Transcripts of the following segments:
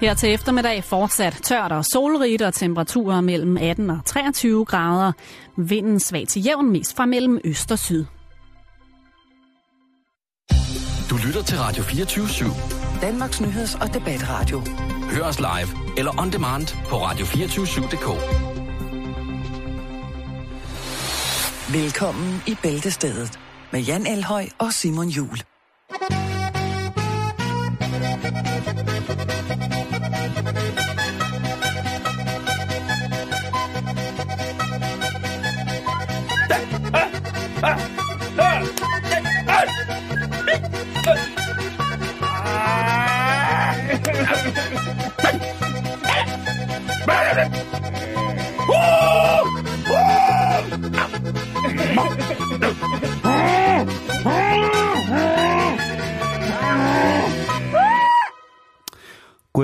Her til eftermiddag fortsat tørt og solrigt og temperaturer mellem 18 og 23 grader. Vinden svag til jævn mest fra mellem øst og syd. Du lytter til Radio 24 /7. Danmarks nyheds- og debatradio. Hør os live eller on demand på radio247.dk. Velkommen i Bæltestedet med Jan Elhøj og Simon Jul. God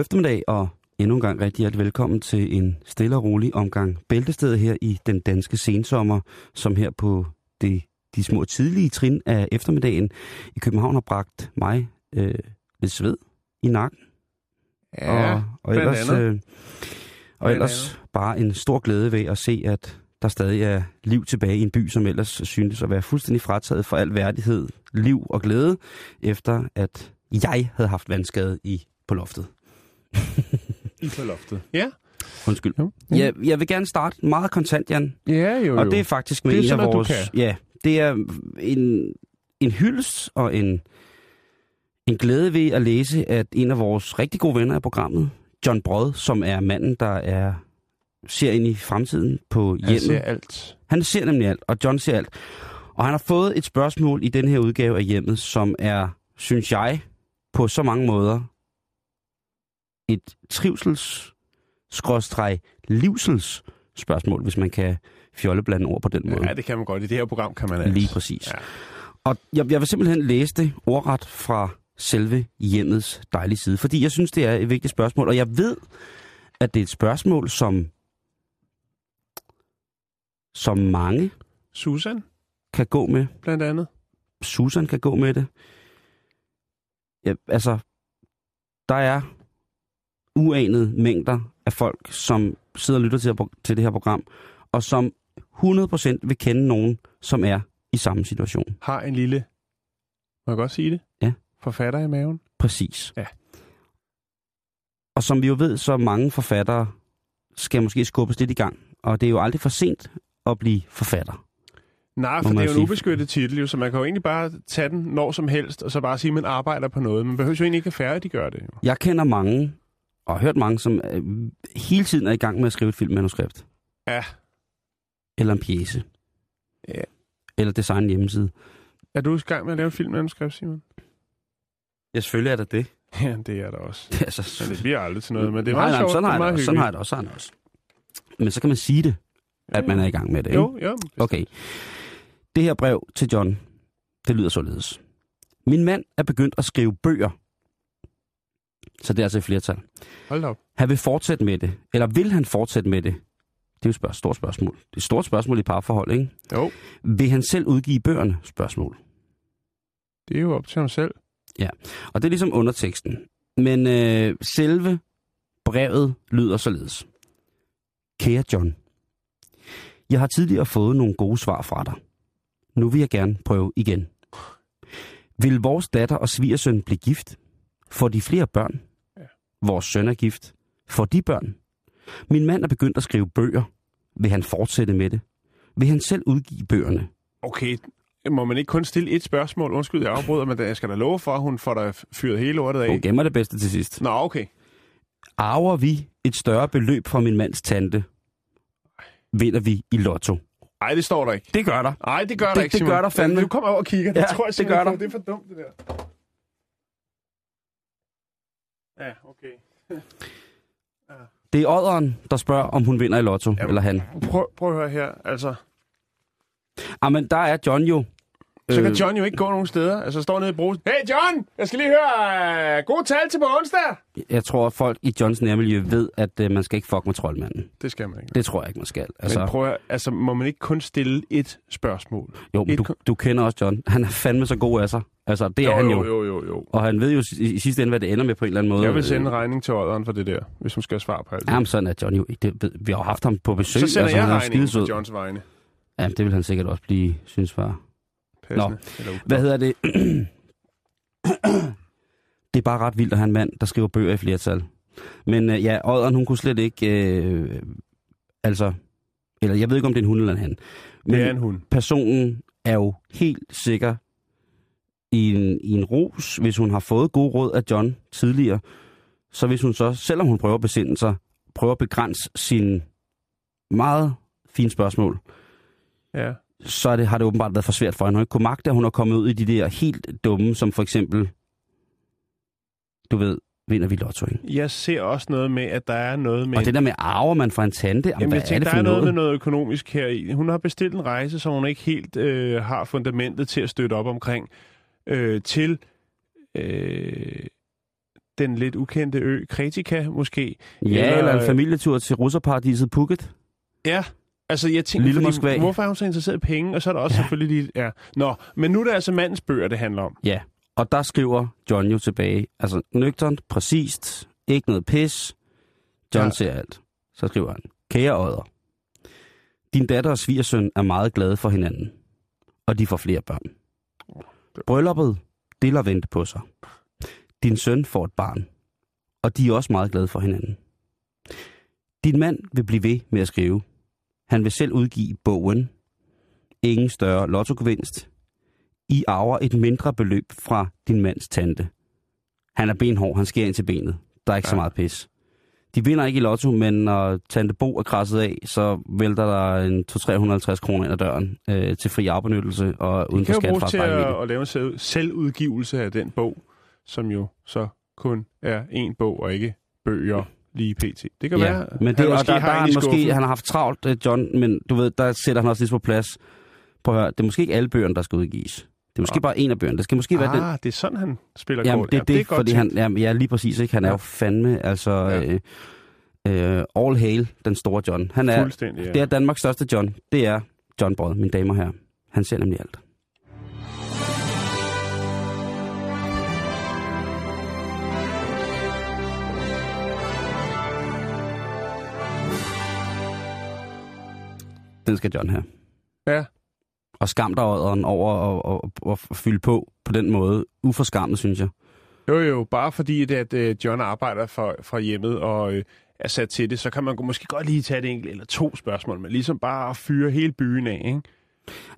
eftermiddag og endnu en gang rigtig hjertelig velkommen til en stille og rolig omgang bæltested her i den danske sensommer, som her på det, de små tidlige trin af eftermiddagen i København har bragt mig øh, lidt sved i nakken. Ja, og, og ellers, andet. øh, og ellers bare en stor glæde ved at se, at der stadig er liv tilbage i en by, som ellers syntes at være fuldstændig frataget for al værdighed, liv og glæde, efter at jeg havde haft vandskade i på loftet. I på loftet. Ja. Undskyld. Jo. Jeg, jeg vil gerne starte meget kontant, Jan. Ja, jo, jo. Og det er faktisk med Det er en sådan, af vores... kan. Ja, det er en, en hyldest og en, en glæde ved at læse, at en af vores rigtig gode venner af programmet, John Brod, som er manden, der er ser ind i fremtiden på Han hjemmet. ser alt. Han ser nemlig alt, og John ser alt. Og han har fået et spørgsmål i den her udgave af hjemmet, som er, synes jeg, på så mange måder et trivsels skråstreg livsels spørgsmål, hvis man kan fjolleblande ord på den måde. Ja, det kan man godt. I det her program kan man alt. Lige præcis. Ja. Og jeg, jeg vil simpelthen læse det ordret fra selve hjemmets dejlige side, fordi jeg synes, det er et vigtigt spørgsmål, og jeg ved, at det er et spørgsmål, som, som mange Susan, kan gå med. blandt andet. Susan kan gå med det. Ja, altså, der er uanede mængder af folk, som sidder og lytter til, til det her program, og som 100% vil kende nogen, som er i samme situation. Har en lille, må jeg godt sige det? Ja. Forfatter i maven. Præcis. Ja. Og som vi jo ved, så mange forfattere skal måske skubbes lidt i gang. Og det er jo aldrig for sent at blive forfatter. Nej, for det er jo en sige. ubeskyttet titel, jo, så man kan jo egentlig bare tage den når som helst, og så bare sige, at man arbejder på noget. Man behøver jo egentlig ikke at færdiggøre det. Jo. Jeg kender mange, og har hørt mange, som øh, hele tiden er i gang med at skrive et filmmanuskript. Ja. Eller en pjæse. Ja. Eller design en hjemmeside. Er du i gang med at lave en filmmanuskript, Simon? Ja, selvfølgelig er det det. Ja, det er der også. altså, Men det bliver aldrig til noget, men det er nej, meget nej, sjovt. sådan har, jeg det sådan har jeg det også. Sådan har jeg det også. Men så kan man sige det, at man er i gang med det. Ikke? Jo, jo. Okay. Det her brev til John, det lyder således. Min mand er begyndt at skrive bøger. Så det er altså et flertal. Hold op. Han vil fortsætte med det. Eller vil han fortsætte med det? Det er jo et spørg- stort spørgsmål. Det er et stort spørgsmål i parforhold, ikke? Jo, Vil han selv udgive bøgerne? Spørgsmål. det er jo op til ham selv. Ja, Og det er ligesom underteksten. Men øh, selve brevet lyder således. Kære John, jeg har tidligere fået nogle gode svar fra dig. Nu vil jeg gerne prøve igen. Vil vores datter og svigersøn blive gift? Får de flere børn? Ja. Vores søn er gift. Får de børn? Min mand er begyndt at skrive bøger. Vil han fortsætte med det? Vil han selv udgive bøgerne? Okay, må man ikke kun stille et spørgsmål? Undskyld, jeg afbryder, men jeg skal da love for, at hun får dig fyret hele lortet af. Hun gemmer det bedste til sidst. Nå, okay. Arver vi et større beløb fra min mands tante, vinder vi i lotto. Nej, det står der ikke. Det gør der. Nej, det gør Det- der ikke, det Simon. gør der fandme. Du kommer over og kigger. Det Ja, tror jeg det gør der. Det er for dumt, det der. Ja, okay. Det er odderen, der spørger, om hun vinder i lotto, Jamen. eller han. Prøv, prøv at høre her. Altså, Ah, men der er John jo Så kan Øh. John jo ikke gå nogen steder. Altså, står nede i brusen. Hey John, jeg skal lige høre uh, gode tal til på onsdag. Jeg tror, at folk i Johns nærmiljø ved, at øh, man skal ikke fuck med troldmanden. Det skal man ikke. Det tror jeg ikke, man skal. Altså, men prøv at, altså, må man ikke kun stille et spørgsmål? jo, men et du, du kender også John. Han er fandme så god af sig. Altså, det er han jo. jo, jo, jo. Og han ved jo i, i sidste ende, hvad det ender med på en eller anden måde. Jeg vil sende en regning til Odderen for det der, hvis hun skal have svar på alt. Jamen, sådan er John jo. Det, vi har jo haft ham på besøg. Så sender altså, jeg regningen på Johns vegne. Ja, det vil han sikkert også blive, synes var. Passende. Eller u- Hvad hedder det? det er bare ret vildt at have en mand, der skriver bøger i flertal. Men øh, ja, Odderen, hun kunne slet ikke... Øh, altså... Eller jeg ved ikke, om det er en hund eller en han. Men Det er en hund. personen er jo helt sikker i en, i en ros, hvis hun har fået gode råd af John tidligere. Så hvis hun så, selvom hun prøver at besinde sig, prøver at begrænse sin meget fine spørgsmål, Ja. Så er det, har det åbenbart været for svært for hende. Hun ikke kunne magte, at hun er kommet ud i de der helt dumme, som for eksempel, du ved, vinder vi lotto, ikke? Jeg ser også noget med, at der er noget med... Og det der med arver man fra en tante, jamen, Jamen, hvad jeg er tænker, det der er noget noget? med noget økonomisk her i. Hun har bestilt en rejse, som hun ikke helt øh, har fundamentet til at støtte op omkring, øh, til øh, den lidt ukendte ø, Kretika måske. Ja, eller- eller, en familietur til russerparadiset Phuket. Ja, altså jeg tænker, Lille fordi, Moskva. hvorfor er hun så interesseret i penge? Og så er der også ja. selvfølgelig lige... Ja. Nå, men nu er det altså mandens bøger, det handler om. Ja, og der skriver John jo tilbage, altså nøgternt, præcist, ikke noget pis. John Ja. ser alt. Så skriver han, kære Odder, din datter og svigersøn er meget glade for hinanden, og de får flere børn. Brylluppet, det lader vente på sig. Din søn får et barn, og de er også meget glade for hinanden. Din mand vil blive ved med at skrive. Han vil selv udgive bogen Ingen større lottogevinst. I arver et mindre beløb fra din mands tante. Han er benhård, han sker ind til benet. Der er ikke ja. så meget pis. De vinder ikke i lotto, men når tante Bo er krasset af, så vælter der en 200-350 kroner ind ad døren øh, til fri afbenyttelse og uden Det for kan skat fra til familie. at, at lave en selv- selvudgivelse af den bog, som jo så kun er en bog og ikke bøger lige pt. Det kan Ja, være, men det, han og måske der, der har er måske, han har haft travlt, øh, John, men du ved, der sætter han også lidt på plads. Prøv at høre, det er måske ikke alle bøgerne, der skal udgives. Det er måske Ah. bare en af bøgerne. Det skal måske være den, Ah, det er sådan, han spiller Jamen, kort. det er det, ja, det er godt fordi tænkt. han, jamen, ja, lige præcis, ikke? Han er Ja. jo fandme, altså, Ja. ja. øh, øh, all hail, den store John. Han er, ja. det er Danmarks største John. Det er John Brød, mine damer her. Han ser nemlig alt. Den skal John have. Ja. Og skam dig over at, at, at, at fylde på på den måde. Uforskammet, synes jeg. Jo, jo, bare fordi det, at øh, John arbejder fra, fra hjemmet og øh, er sat til det, så kan man måske godt lige tage et enkelt eller to spørgsmål, men ligesom bare at fyre hele byen af, ikke?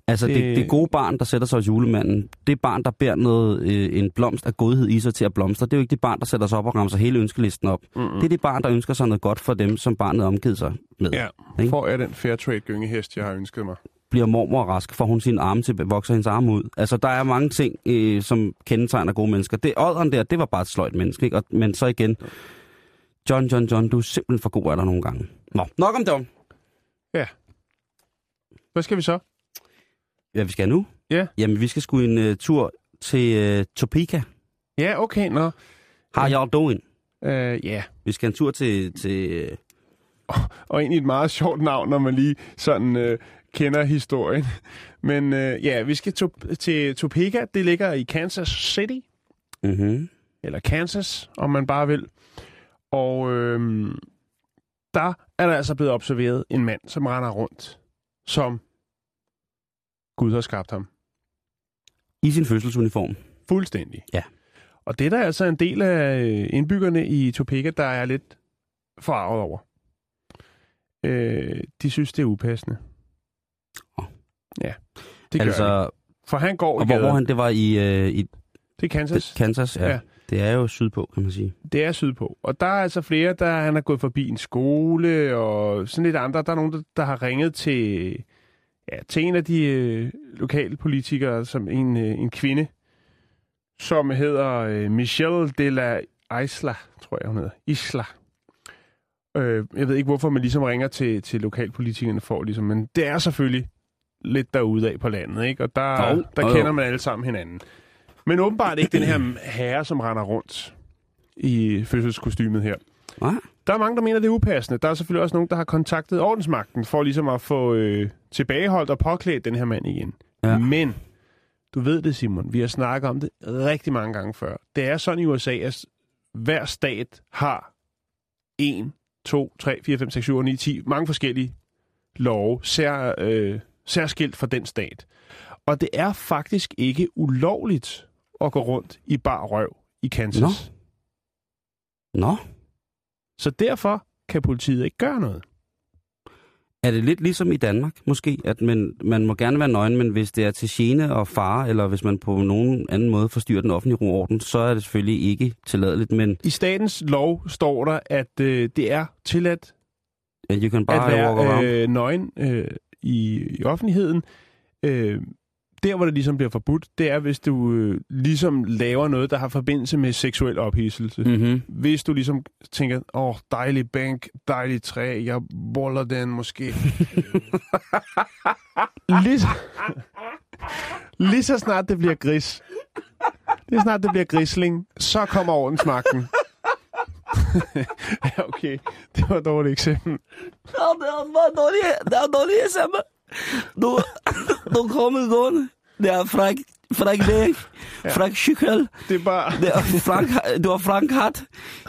Altså, det, Det- det gode barn, der sætter sig hos julemanden, det barn, der bærer noget, øh, en blomst af godhed i sig til at blomstre, det er jo ikke det barn, der sætter sig op og rammer hele ønskelisten op. Mm-mm. Det er det barn, der ønsker sig noget godt for dem, som barnet er omgivet sig med. Ja, Ikke? får jeg den Fairtrade gyngehest, jeg har ønsket mig. Bliver mormor rask, får hun sine arme til, vokser hendes arme ud. Altså, der er mange ting, øh, som kendetegner gode mennesker. Det odderen der, det var bare et sløjt menneske, ikke? Og, men så igen, John, John, John, du er simpelthen for god af dig nogle gange. Nå, nok om det. Hvad skal vi så? Ja, vi skal nu? Ja. Jamen, vi skal sgu en uh, tur til uh, Topeka. Ja, okay, nå. How y'all doing? Øh, ja, Vi skal en tur til, til uh, og egentlig et meget sjovt navn, når man lige sådan øh, kender historien. Men øh, ja, vi skal to- til Topeka. Det ligger i Kansas City. mm-hmm. eller Kansas, om man bare vil. Og øhm, der er der altså blevet observeret en mand, som render rundt, som Gud har skabt ham. i sin fødselsuniform. Fuldstændig. Ja. Og det er der altså en del af øh, indbyggerne i Topeka, der er lidt forarvet over. Øh, de synes, det er upassende. Åh. Ja, det gør altså, det. For han går og i hvor, hvor han, det var i, uh, i Det er Kansas. Kansas, ja. Ja. Det er jo sydpå, kan man sige. Det er sydpå. Og der er altså flere, der han er gået forbi en skole, og sådan lidt andre. Der er nogen, der, der har ringet til, ja, til en af de øh, lokale politikere, som en, øh, en kvinde, som hedder øh, Michelle de la Isla, tror jeg, hun hedder. Isla. Øh, jeg ved ikke, hvorfor man ligesom ringer til, til lokalpolitikerne for, ligesom, men det er selvfølgelig lidt derude af på landet, ikke? Og der, Jo, der jo, kender man alle sammen hinanden. Men åbenbart ikke den her herre, som render rundt i fødselskostymet her. Nej. Der er mange, der mener, det er upassende. Der er selvfølgelig også nogen, der har kontaktet ordensmagten for ligesom at få øh, tilbageholdt og påklædt den her mand igen. Ja. Men, du ved det, Simon, vi har snakket om det rigtig mange gange før. Det er sådan i USA, at hver stat har 1, 2, 3, 4, 5, 6, 7, 8, 9, 10, mange forskellige love, sær, øh, særskilt for den stat. Og det er faktisk ikke ulovligt at gå rundt i bar røv i Kansas. Nå. Nå, Så derfor kan politiet ikke gøre noget. er det lidt ligesom i Danmark måske, at man, man må gerne være nøgen, men hvis det er til gene og fare, eller hvis man på nogen anden måde forstyrrer den offentlige ro orden, så er det selvfølgelig ikke tilladeligt, men I statens lov står der, at øh, det er tilladt uh, you can at bare around. være øh, nøgen øh, i, i offentligheden. Øh, der, hvor det ligesom bliver forbudt, det er, hvis du øh, ligesom laver noget, der har forbindelse med seksuel ophidselse. Mm. Mm-hmm. Hvis du ligesom tænker, åh, dejlig bænk, dejlig træ, jeg boller den måske. lige, så, lige så snart det bliver gris, lige så snart det bliver grisling, så kommer ordensmagten. ja, okay. Det var et dårligt eksempel. Ja, det var dårligt, det var dårligt eksempel. Du, du kommer gående. Det er fræk, fræk dæk, fræk cykel. Det er bare... Det er frank, du har frank hat.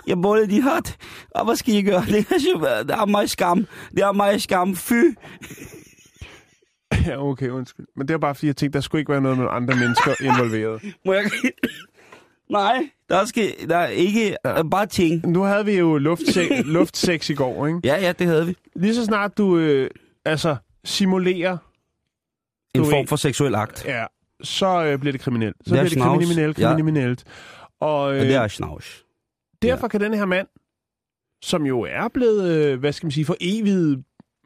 Jeg både de hat. Og hvad skal I gøre? Det er, det er mig skam. Det er mig skam. Fy. Ja, okay, undskyld. Men det er bare, fordi jeg tænkte, der skulle ikke være noget med andre mennesker involveret. Må jeg... Nej, der skal der er ikke bare ting. Nu havde vi jo luftsex, luftsex i går, ikke? Ja, ja, det havde vi. Lige så snart du øh, altså simulerer, En form for seksuel akt. ja, så øh, bliver det kriminelt. Så Det er bliver det snavs. kriminelt, Ja. kriminelt. Og Ja. øh, Det er snavs. derfor kan den her mand, som jo er blevet, øh, hvad skal man sige, for evigt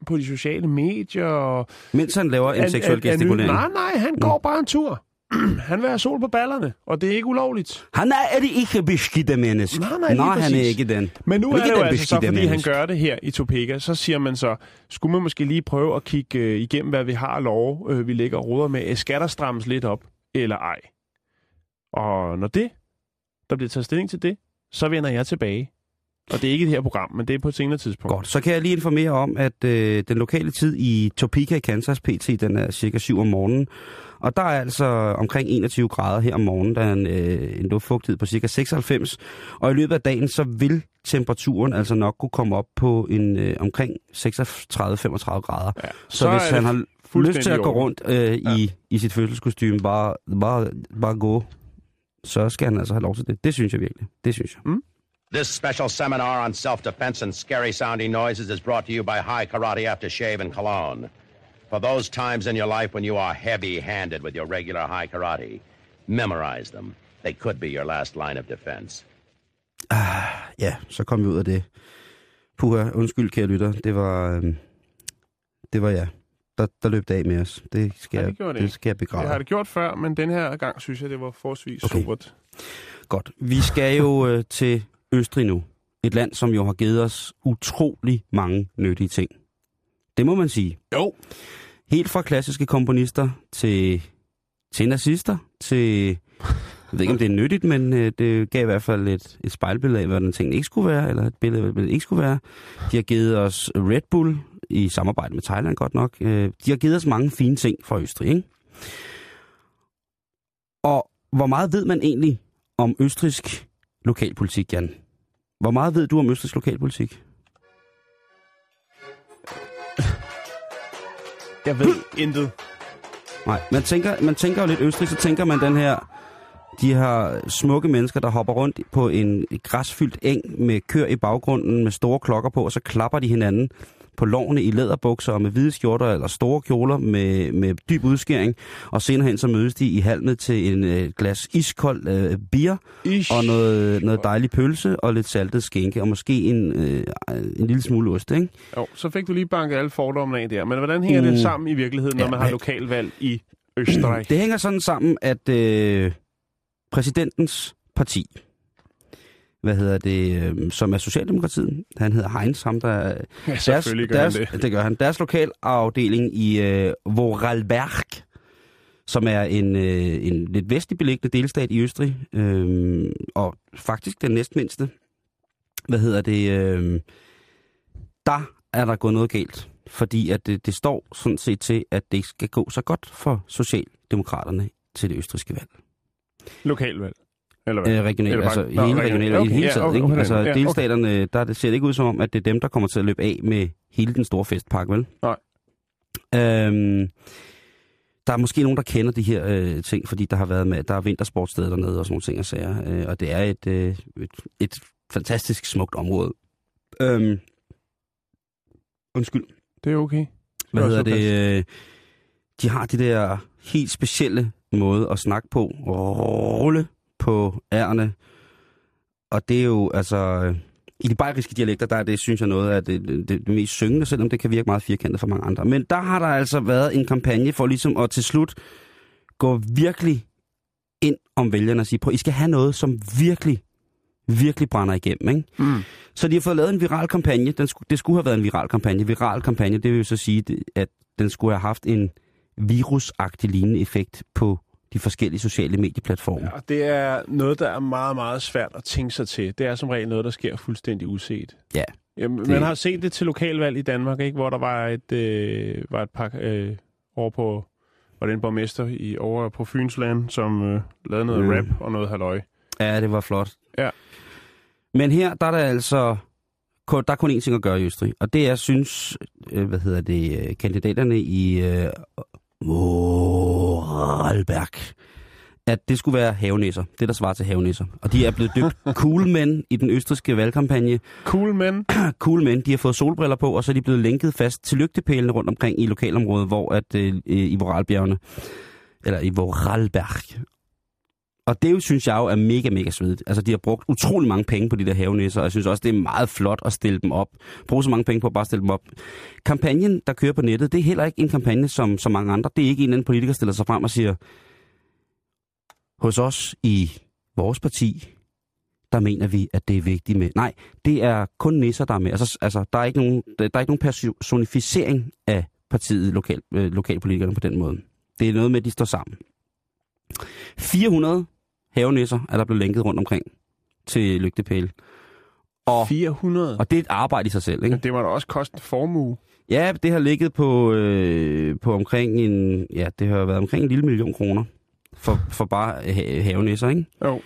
på de sociale medier. Og, Mens han laver en An- seksuel gestikulering. Nej, nej, han går bare en tur. han vil have sol på ballerne, og det er ikke ulovligt. Han er det ikke beskidte menneske. Nej, nej, nej han er ikke den. Men nu Ikke er det jo altså så, fordi han menneske. gør det her i Topeka, så siger man så, skulle man måske lige prøve at kigge øh, igennem, hvad vi har lov, øh, vi lægger og ruder med. Øh, Skal der strammes lidt op, eller ej? Og når det, der bliver taget stilling til det, så vender jeg tilbage. Og det er ikke det her program, men det er på et senere tidspunkt. Godt, så kan jeg lige informere om, at øh, den lokale tid i Topeka i Kansas PT, den er cirka 7 om morgenen. Og der er altså omkring 21 grader her om morgenen. Der er en, øh, en luftfugtighed på cirka 96. Og i løbet af dagen, så vil temperaturen altså nok kunne komme op på en øh, omkring 36-35 grader. Ja, Så, så hvis han har lyst til at gå rundt øh, i, i sit fødselskostyme, bare, bare, bare gå, så skal han altså have lov til det. Det synes jeg virkelig. Det synes jeg. This special seminar on self-defense and scary sounding noises is brought to you by High Karate Aftershave and Cologne. For those times in your life when you are heavy-handed with your regular high karate, memorize them. They could be your last line of defense. Ah, ja, så kom vi ud af det. Puha, undskyld kære lytter. Det var, det var ja. Der, der løb det af med os. Det skal, Ja, det jeg, det det skal jeg Jeg begrave. har det gjort før, men den her gang synes jeg, det var forholdsvis Okay. okay. supert. Godt. Vi skal jo øh, til Østrig nu. Et land, som jo har givet os utrolig mange nyttige ting. Det må man sige. Jo. Helt fra klassiske komponister til, til nazister, til... Jeg ved ikke, om det er nyttigt, men øh, det gav i hvert fald et, et spejlbillede af, hvordan tingene ikke skulle være, eller et billede af, hvad det ikke skulle være. De har givet os Red Bull, i samarbejde med Thailand godt nok. Øh, de har givet os mange fine ting fra Østrig, ikke? Og hvor meget ved man egentlig om østrisk lokalpolitik, Jan? Hvor meget ved du om østrisk lokalpolitik? Jeg ved intet. Nej, man tænker, man tænker jo lidt østrig, så tænker man den her, de her smukke mennesker, der hopper rundt på en græsfyldt eng med kør i baggrunden med store klokker på, og så klapper de hinanden på lårene i læderbukser og med hvide skjorter eller store kjoler med, med dyb udskæring. Og senere hen så mødes de i halmet til en øh, glas iskold øh, bier Ish. og noget, noget dejlig pølse og lidt saltet skænke og måske en, øh, en lille smule ost, ikke? Jo, så fik du lige banket alle fordommene af der. Men hvordan hænger Mm. det sammen i virkeligheden, når Ja, man har lokalvalg i Østrig? Det hænger sådan sammen, at øh, præsidentens parti hvad hedder det, øh, som er Socialdemokratiet. Han hedder Heinz, ham der... Ja, selvfølgelig gør deres, han det. Det gør han. Deres lokalafdeling i øh, Vorarlberg, som er en, øh, en lidt vestlig beliggende delstat i Østrig, øh, og faktisk den næstmindste. Hvad hedder det? Øh, der er der gået noget galt, fordi at det, det står sådan set til, at det ikke skal gå så godt for Socialdemokraterne til det østrigske valg. Lokalvalg. Eller hvad? Øh, regionalt, Eller altså hele Nå, regionalt, regionalt. okay, i det hele Ja, taget. okay, ikke? Altså ja, okay. delstaterne, der det ser det ikke ud som om, at det er dem, der kommer til at løbe af med hele den store festpakke, vel? Nej. Øhm, der er måske nogen, der kender de her øh, ting, fordi der har været med, der er vintersportsteder dernede og sådan nogle ting og sager, øh, og det er et, øh, et, et fantastisk smukt område. Øhm, undskyld. Det er okay. Hvad hedder det? øh, De har de der helt specielle måde at snakke på, rulle på ærerne. Og det er jo, altså... øh, I de bayeriske dialekter, der er det, synes jeg, noget af det, det, det mest syngende, selvom det kan virke meget firkantet for mange andre. Men der har der altså været en kampagne for ligesom at til slut gå virkelig ind om vælgerne og sige, prøv, I skal have noget, som virkelig, virkelig brænder igennem, ikke? Mm. Så de har fået lavet en viral kampagne. Den skulle, det skulle have været en viral kampagne. Viral kampagne, det vil jo så sige, at den skulle have haft en virusagtig lignende effekt på de forskellige sociale medieplatforme. Ja, og det er noget, der er meget, meget svært at tænke sig til. Det er som regel noget, der sker fuldstændig uset. Ja. Jamen, Det- Man har set det til lokalvalg i Danmark, ikke? hvor der var et, øh, var et par øh, over på var det en borgmester i, over på Fynsland, som øh, lavede noget mm. rap og noget halløj. Ja, det var flot. Ja. Men her, der er der altså der er kun én ting at gøre i Østrig, og det er, synes, øh, hvad hedder det, øh, kandidaterne i øh, Vorarlberg, at det skulle være havenæsser. Det, der svarer til havenæsser. Og de er blevet døbt cool men i den østrigske valgkampagne. Cool men. cool men, de har fået solbriller på, og så er de blevet lænket fast til lygtepælene rundt omkring i lokalområdet, hvor at, øh, i Vorarlbjergene, eller i Vorarlberg. Og det jo, synes jeg jo er mega, mega svedigt. Altså, de har brugt utrolig mange penge på de der havenæsser, og jeg synes også, det er meget flot at stille dem op. Bruge så mange penge på at bare stille dem op. Kampagnen, der kører på nettet, det er heller ikke en kampagne som så mange andre. Det er ikke en eller anden politiker, der stiller sig frem og siger, hos os i vores parti, der mener vi, at det er vigtigt med... Nej, det er kun nisser, der er med. Altså, altså der, er ikke nogen, der, der er ikke nogen personificering af partiet, lokal, øh, lokalpolitikerne på den måde. Det er noget med, at de står sammen. 400 havenisser er der blevet lænket rundt omkring til lygtepæle. Og, 400. og det er et arbejde i sig selv, ikke? Men det må da også koste en formue. Ja, det har ligget på, øh, på omkring en... Ja, det har været omkring en lille million kroner for, for bare ha- havenisser, ikke? Jo.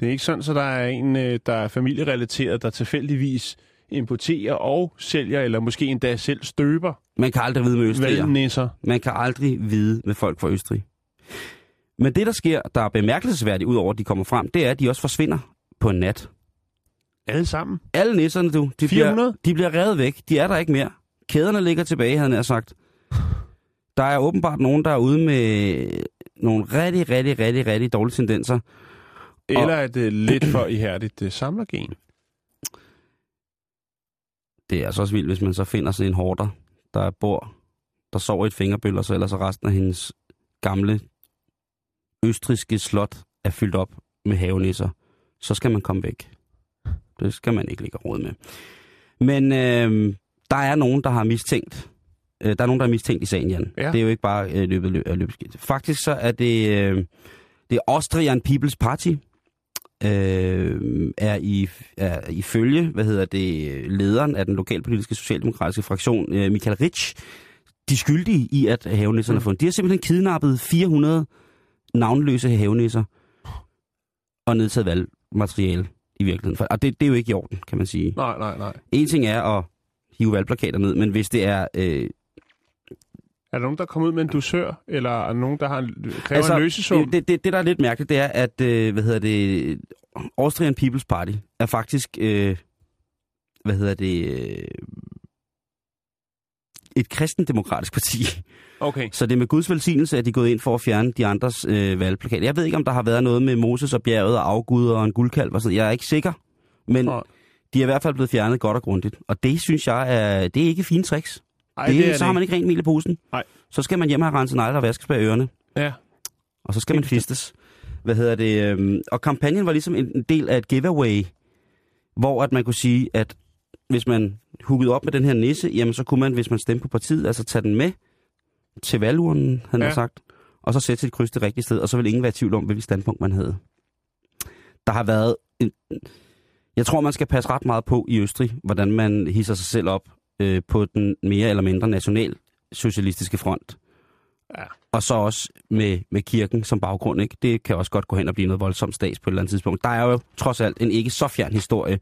Det er ikke sådan, så der er en, øh, der er familierelateret, der tilfældigvis importerer og sælger, eller måske endda selv støber Man kan aldrig vide med Østrig. Man kan aldrig vide med folk fra Østrig. Men det, der sker, der er bemærkelsesværdigt, udover at de kommer frem, det er, at de også forsvinder på en nat. Alle sammen. Alle nisserne, du, de 400? bliver, de bliver revet væk. De er der ikke mere. Kæderne ligger tilbage, havde jeg sagt. Der er åbenbart nogen, der er ude med nogle rigtig, rigtig, rigtig, rigtig dårlige tendenser. Eller er det lidt for ihærdigt det samlergen? Det er altså også vildt, hvis man så finder sådan en hårder, der bor, der sover i et fingerbøl, og så ellers er resten af hendes gamle østriske slot er fyldt op med havenisser. Så skal man komme væk. Det skal man ikke ligge råd med. Men øh, der er nogen, der har mistænkt. Øh, der er nogen, der er mistænkt i sagen, Jan. Ja. Det er jo ikke bare øh, løbet løb, af løbskidt. Faktisk så er det, øh, det er Austrian People's Party, øh, er i, er i følge, hvad hedder det, lederen af den lokalpolitiske socialdemokratiske fraktion, øh, Michael Rich, de er skyldige i, at havenisserne Mm. har fundet. De har simpelthen kidnappet 400 navnløse havenisser og nedtaget valgmateriale i virkeligheden. For- Og det, det er jo ikke i orden, kan man sige. Nej, nej, nej. En ting er at hive valgplakater ned, men hvis det er... Øh, Er der nogen, der kommer ud med en dusør, eller er der nogen, der har en, kræver altså, en løsesum? Det, det, det, der er lidt mærkeligt, det er, at øh, hvad hedder det, Austrian People's Party er faktisk, øh, hvad hedder det, øh, et kristendemokratisk parti. Okay. Så det er med Guds velsignelse, at de er gået ind for at fjerne de andres øh, valgplakater. Jeg ved ikke, om der har været noget med Moses og bjerget og afguder og en guldkalv og sådan Jeg er ikke sikker, men Nej. de er i hvert fald blevet fjernet godt og grundigt. Og det synes jeg er, det er ikke fine tricks. Ej, det, det er så har det man ikke rent mel i posen. Nej. Så skal man hjem og have renset negler og vaskes bag ørerne. Ja. Og så skal man fistes. Hvad hedder det? øhm, Og kampagnen var ligesom en del af et giveaway, hvor at man kunne sige, at hvis man huggede op med den her nisse, jamen så kunne man, hvis man stemte på partiet, altså tage den med til valgurnen, han ja. Har sagt, og så sætte sit kryds det rigtige sted, og så ville ingen være i tvivl om, hvilket standpunkt man havde. Der har været en... Jeg tror, man skal passe ret meget på i Østrig, hvordan man hisser sig selv op øh, på den mere eller mindre national socialistiske front. Ja. Og så også med, med kirken som baggrund. Ikke? Det kan også godt gå hen og blive noget voldsomt stats på et eller andet tidspunkt. Der er jo trods alt en ikke så fjern historie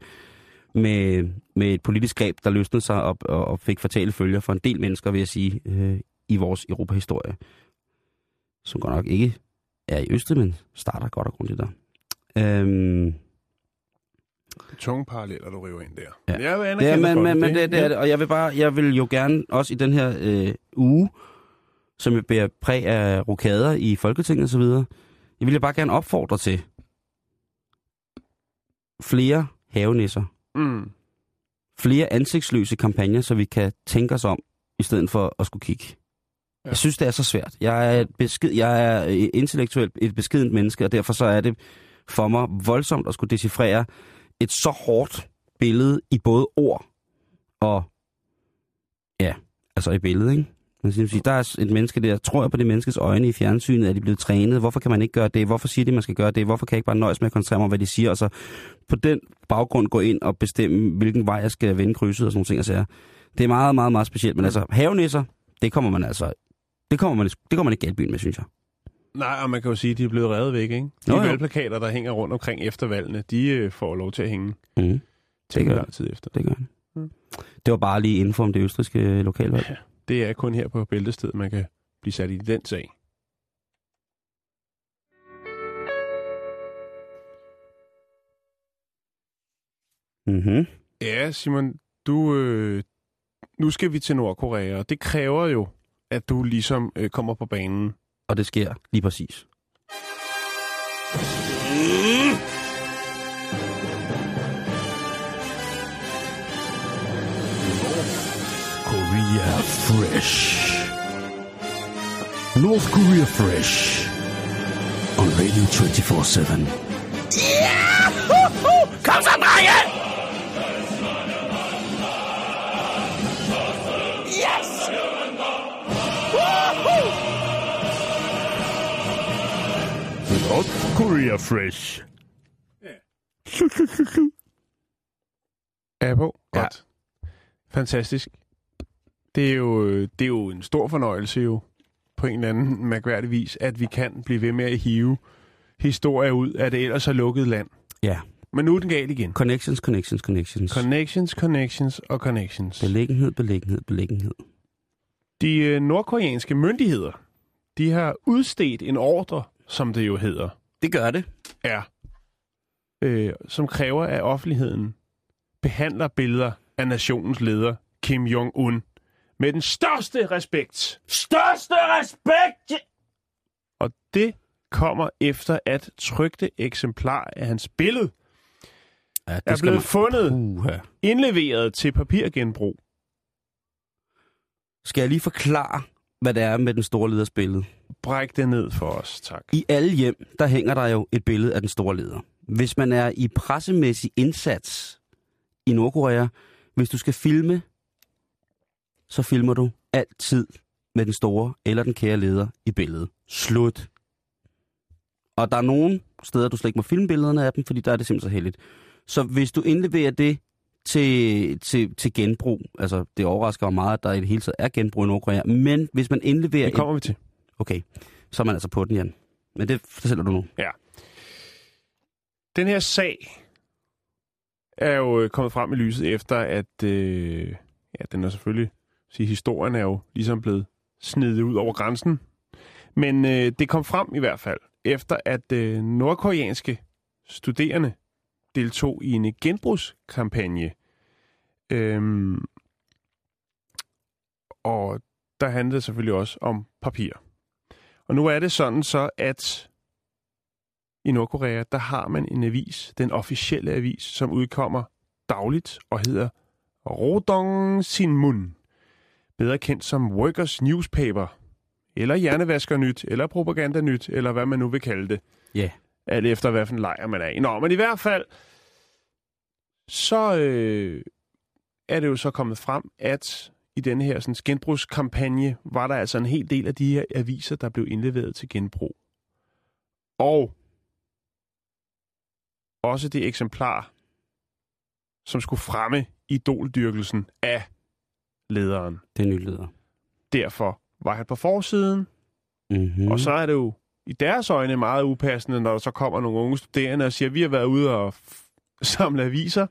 med, med et politisk greb, der løsnede sig op og, og fik fatale følger for en del mennesker, vil jeg sige, øh, i vores Europahistorie. Som godt nok ikke er i Østrig, men starter godt og grundigt der. Øhm, Tunge paralleller, du river ind der. Ja. Jeg vil det er, anerkende men, men, men det, det er Ja. det, og jeg vil bare, jeg vil jo gerne også i den her øh, uge, som jeg bærer præg af rokader i Folketinget og så videre, jeg vil jo bare gerne opfordre til flere havenisser, Mm. flere ansigtsløse kampagner, så vi kan tænke os om, i stedet for at skulle kigge. Ja. Jeg synes, det er så svært. Jeg er, et besked, jeg er øh, intellektuelt et beskedent menneske, og derfor så er det for mig voldsomt at skulle decifrere et så hårdt billede i både ord og, ja, altså i billedet, ikke? Man siger, sige, der er et menneske der, tror jeg på det menneskes øjne i fjernsynet, er de blevet trænet? Hvorfor kan man ikke gøre det? Hvorfor siger de, man skal gøre det? Hvorfor kan jeg ikke bare nøjes med at koncentrere mig om, hvad de siger? Og så på den baggrund gå ind og bestemme, hvilken vej jeg skal vende krydset og sådan nogle ting. Altså, det er meget, meget, meget specielt. Men altså, havenisser, det kommer man altså, det kommer man, det kommer man ikke galt byen med, synes jeg. Nej, og man kan jo sige, at de er blevet revet væk, ikke? De Jo, valgplakater, der hænger rundt omkring efter valgene, de øh, får lov til at hænge Mm, til gør lang tid efter. det gør det. Mm. Det var bare lige info om det østriske lokalvalg. Det er kun her på Bæltestedet, man kan blive sat i den sag. Mm-hmm. Ja, Simon, du, øh, nu skal vi til Nordkorea, og det kræver jo, at du ligesom øh, kommer på banen. Og det sker lige præcis. Korea Fresh. North Korea Fresh. On Radio 24-7. Kom så, drenge! North Korea Fresh. Er på? Ja. Godt. Fantastisk. Det er, jo, det er jo en stor fornøjelse jo, på en eller anden mærkværdig vis, at vi kan blive ved med at hive historier ud af det ellers så lukkede land. Ja. Men nu er den galt igen. Connections, connections, connections. Connections, connections og connections. beliggenhed, beliggenhed, beliggenhed. De øh, nordkoreanske myndigheder, de har udstedt en ordre, som det jo hedder, Det gør det. er, øh, som kræver, at offentligheden behandler billeder af nationens leder, Kim Jong-un, med den største respekt. Største respekt! Og det kommer efter, at trykte eksemplar af hans billede Ja, det er blevet man... fundet, Uha. indleveret til papirgenbrug. Skal jeg lige forklare, hvad det er med den store leders billede? Bræk det ned for os, tak. I alle hjem, der hænger der jo et billede af den store leder. Hvis man er i pressemæssig indsats i Nordkorea, hvis du skal filme, så filmer du altid med den store eller den kære leder i billedet. Slut. Og der er nogle steder, du slet ikke må filme billederne af dem, fordi der er det simpelthen så heldigt. Så hvis du indleverer det til, til, til genbrug, altså det overrasker mig meget, at der i det hele taget er genbrug i Nordkorea, men hvis man indleverer... Det kommer vi til. Okay, så er man altså på den, Jan. Men det fortæller du nu. Den her sag er jo øh, kommet frem i lyset efter, at øh, ja, den er selvfølgelig, sige, historien er jo ligesom blevet snedet ud over grænsen. Men øh, det kom frem i hvert fald, efter at øh, nordkoreanske studerende deltog i en genbrugskampagne. Øhm, og der handlede det selvfølgelig også om papir. Og nu er det sådan så, at i Nordkorea, der har man en avis, den officielle avis, som udkommer dagligt og hedder Rodong Sinmun. Bedre kendt som Workers Newspaper, eller Hjernevasker Nyt, eller Propaganda Nyt, eller hvad man nu vil kalde det. Ja. Alt efter, hvad for en lejr man er i. Nå, men i hvert fald, så øh, er det jo så kommet frem, at i denne her sådan, genbrugskampagne var der altså en hel del af de her aviser, der blev indleveret til genbrug. Og også det eksemplar, som skulle fremme idoldyrkelsen af lederen. Det er ny leder. Derfor var han på forsiden, Mm-hmm. mm. og så er det jo i deres øjne meget upassende, når der så kommer nogle unge studerende og siger, vi har været ude og samle aviser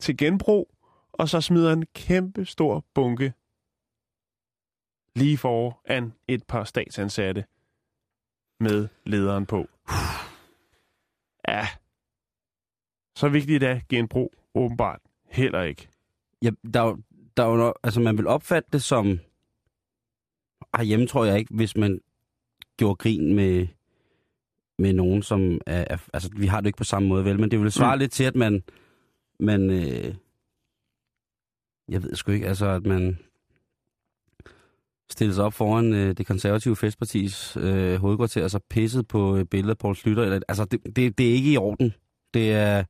til genbrug, og så smider en kæmpe stor bunke lige foran et par statsansatte med lederen på. Ja, så vigtigt er genbrug åbenbart heller ikke. Ja, der, er der er jo altså man vil opfatte det som, herhjemme tror jeg ikke, hvis man gjorde grin med, med nogen, som er, er, altså vi har det ikke på samme måde, vel, men det vil svare mm. lidt til, at man, man øh, jeg ved sgu ikke, altså at man stiller sig op foran øh, det konservative festpartis øh, hovedkvarter og så pisset på øh, billedet af Poul Slytter, eller, altså det, det, det er ikke i orden. Det er,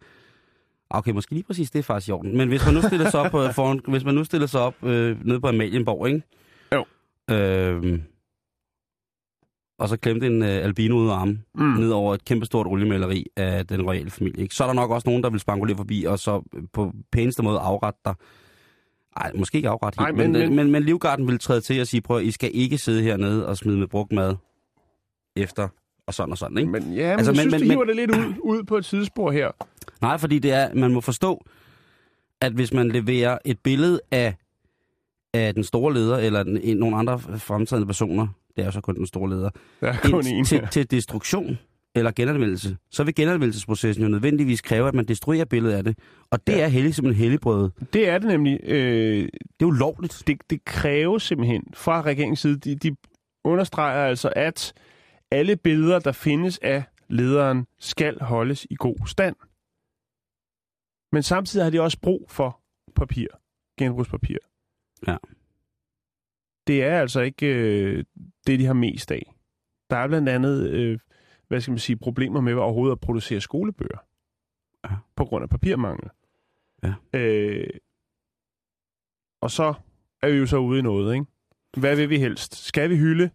Okay, måske lige præcis, det er faktisk i orden. Men hvis man nu stiller sig op, på, foran, hvis man nu stiller sig op øh, nede på Amalienborg, ikke? Jo. Øhm, og så klemte en øh, albino ud af armen mm. ned over et kæmpestort oliemaleri af den royale familie. Ikke? Så er der nok også nogen, der vil spankulere forbi, og så øh, på pæneste måde afrette dig. Nej, måske ikke afrette Ej, helt, men- men, men, men- men, men Livgarden vil træde til og sige, prøv, I skal ikke sidde hernede og smide med brugt mad efter, og sådan og sådan, ikke? Men ja, men, Altså, jeg men- synes, men- du hiver men- det lidt ud, ud på et sidespor her. Nej, fordi det er, man må forstå, at hvis man leverer et billede af, af den store leder, eller den, en, nogle andre fremtrædende personer, det er jo så kun den store leder, Der er kun ind en til, her. til destruktion eller genanvendelse, så vil genanvendelsesprocessen jo nødvendigvis kræve, at man destruerer billedet af det. Og det ja. Ja. er hellig som en helligbrød. Det er det nemlig. Øh, Det er ulovligt. det, det kræves simpelthen fra regeringens side. De, de understreger altså, at alle billeder, der findes af lederen, skal holdes i god stand. Men samtidig har de også brug for papir. Genbrugspapir. Ja. Det er altså ikke øh, det, de har mest af. Der er blandt andet, øh, hvad skal man sige, problemer med overhovedet at producere skolebøger. Ja. På grund af papirmangel. Ja. Øh, og så er vi jo så ude i noget, ikke? Hvad vil vi helst? Skal vi hylde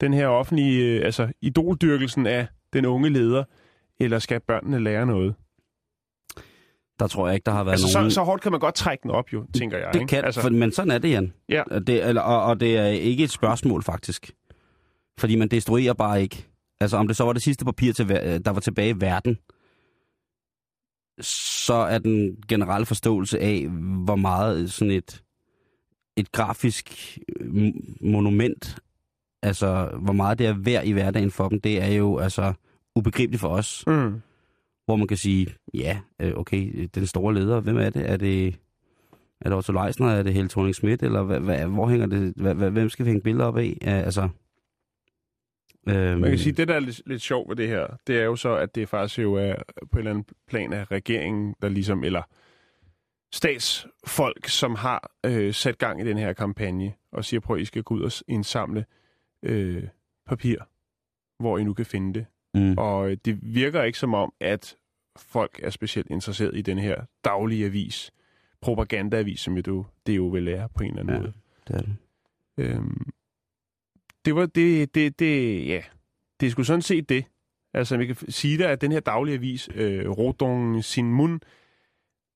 den her offentlige, øh, altså idoldyrkelsen af den unge leder, eller skal børnene lære noget? Der tror jeg ikke, der har været Altså, nogen... så, så hårdt kan man godt trække den op, jo, tænker jeg. det ikke? kan, altså, for, men sådan er det, Jan. Ja. Og Det, eller, og, og det er ikke et spørgsmål, faktisk. Fordi man destruerer bare ikke. Altså, om det så var det sidste papir, til, ver- der var tilbage i verden, så er den generelle forståelse af, hvor meget sådan et, et grafisk øh, monument, altså hvor meget det er værd i hverdagen for dem, det er jo altså ubegribeligt for os. Mm. Hvor man kan sige, ja, øh, okay, den store leder, hvem er det? Er det, er det Otto Leisner, er det Helle thorning Schmidt, eller hvad, hvad, hvor hænger det, hvad, hvad, hvem skal vi hænge billeder op af? Altså, øhm, Man kan sige, at det, der er lidt, lidt sjovt ved det her, det er jo så, at det faktisk jo er på en eller anden plan af regeringen, der ligesom, eller statsfolk, som har øh, sat gang i den her kampagne, og siger, prøv, I skal gå ud og indsamle øh, papir, hvor I nu kan finde det. Mm, Og det virker ikke som om, at folk er specielt interesseret i den her daglige avis, propagandaavis, som jo, det, det jo vel er på en eller anden Ja. måde. det er det. Øhm, det var det, det, det, ja, det sgu sådan set det. Altså, vi kan sige dig, at den her daglige avis, øh, Rodong Sin Mun,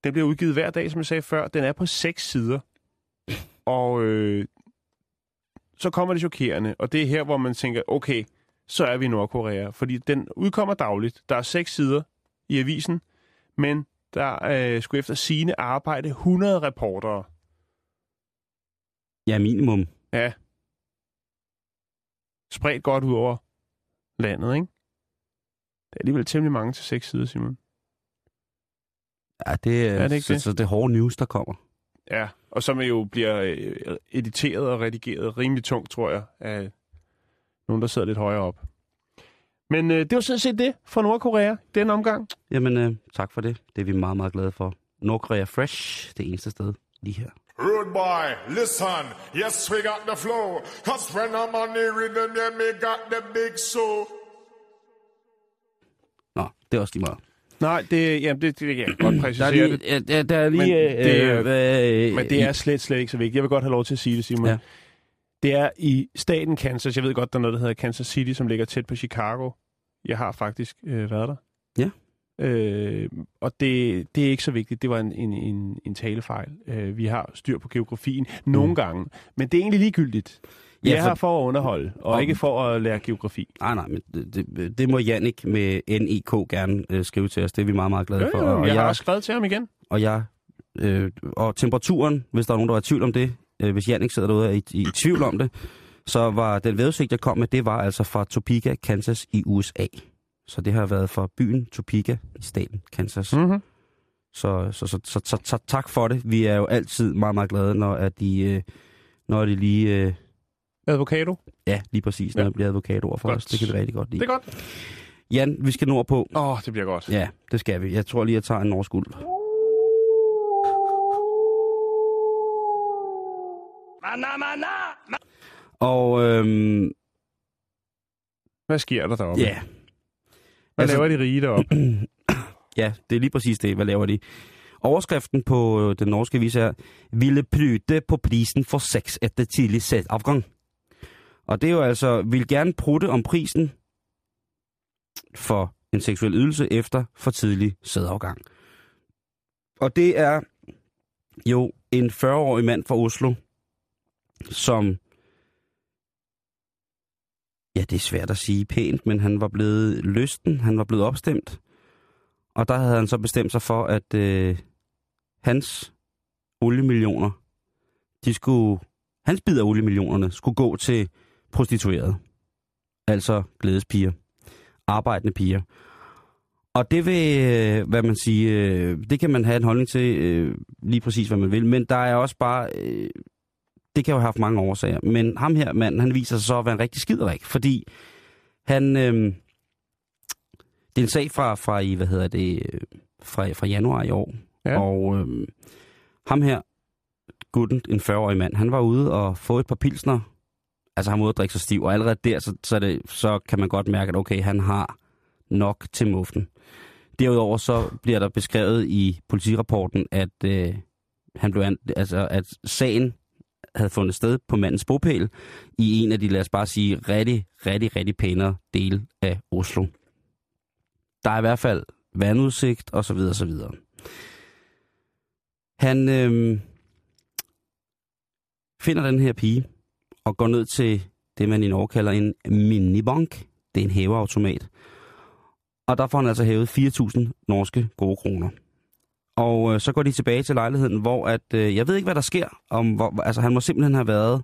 den bliver udgivet hver dag, som jeg sagde før. Den er på seks sider. Og øh, så kommer det chokerende, og det er her, hvor man tænker, okay, så er vi i Nordkorea. Fordi den udkommer dagligt. Der er seks sider i avisen, men der øh, skulle efter sine arbejde 100 reportere. Ja, minimum. Ja. Spredt godt ud over landet, ikke? Det er alligevel temmelig mange til seks sider, Simon. Ja, det, Er det ikke så, det? så det hårde news, der kommer. Ja, og som jo bliver øh, editeret og redigeret rimelig tungt, tror jeg, af nogen, der sidder lidt højere op. Men øh, det var sådan set det for Nordkorea den omgang. Jamen, øh, tak for det. Det er vi meget, meget glade for. Nordkorea Fresh, det eneste sted lige her. Rude boy, listen. Yes, we got the flow. Cause when I'm on the rhythm, yeah, me got the big soul. Nå, det er også lige meget. Nej, det, jamen, det, det kan jeg godt Der er præcisere lige, det. ja, der, er lige... Men det er- øh, hvad, Men det er slet, slet ikke så vigtigt. Jeg vil godt have lov til at sige det, Simon. Ja. Det er i staten Kansas. Jeg ved godt, der er noget, der hedder Kansas City, som ligger tæt på Chicago. Jeg har faktisk øh, været der. Ja. Øh, og det, det er ikke så vigtigt. Det var en, en, en, en talefejl. Øh, vi har styr på geografien nogle Mm. gange. Men det er egentlig ligegyldigt. Vi Ja, er for- her for at underholde, og Og- ikke for at lære geografi. Nej, nej, men det, det, det må Jannik med NIK gerne øh, skrive til os. Det er vi meget, meget glade for. Øh, og, jeg har jeg, også skrevet til ham igen. og, jeg, øh, og temperaturen, hvis der er nogen, der er i tvivl om det, øh, hvis Jannik sidder derude er i, i tvivl om det, så var den vejrudsigt, jeg kom med, det var altså fra Topeka, Kansas i USA. Så det har været fra byen Topeka i staten Kansas. Mm. Mm-hmm. Så, så, så, så, så, så tak for det. Vi er jo altid meget, meget glade, når at de, øh, når de lige... Øh, Advokato. ja, lige præcis, når Ja. bliver advokatorer for Godt. os. Det kan vi rigtig godt lide. Det er godt. Jan, vi skal nordpå. Åh, oh, det bliver godt. Ja, det skal vi. Jeg tror lige, jeg tager en norsk ulv. Og øhm, Hvad sker der deroppe? ja, Hvad altså- laver de rige deroppe? ja, det er lige præcis det. Hvad laver de? Overskriften på øh, den norske avis er, ville prytte på prisen for sex efter tidlig sætafgang. Og det er jo altså, vil gerne prutte om prisen for en seksuel ydelse efter for tidlig sædafgang. Og det er jo en 40-årig mand fra Oslo, som, ja, det er svært at sige pænt, men han var blevet lysten, han var blevet opstemt. Og der havde han så bestemt sig for, at øh, hans oliemillioner, de skulle, hans bid af oliemillionerne skulle gå til prostituerede. Altså glædespiger. Arbejdende piger. Og det vil, øh, hvad man siger, øh, det kan man have en holdning til øh, lige præcis, hvad man vil. Men der er også bare, øh, det kan jo have haft mange årsager. Men ham her manden, han viser sig så at være en rigtig skiderik, fordi han, øh, det er en sag fra, fra i, hvad hedder det, fra, fra januar i år. Ja. Og øh, ham her, gutten, en 40-årig mand, han var ude og få et par pilsner. Altså han var ude at drikke sig stiv, og allerede der, så, så, det, så kan man godt mærke, at okay, han har nok til muften. Derudover så bliver der beskrevet i politirapporten, at øh, han blev an, altså at sagen havde fundet sted på mandens bopæl i en af de, lad os bare sige, rigtig, rigtig, rigtig pænere dele af Oslo. Der er i hvert fald vandudsigt og så videre, så videre. Han øh, finder den her pige og går ned til det, man i Norge kalder en minibank. Det er en hæveautomat. Og der får han altså hævet 4.000 norske gode kroner. Og øh, så går de tilbage til lejligheden, hvor at, øh, jeg ved ikke, hvad der sker. Om, hvor, altså, han må simpelthen have været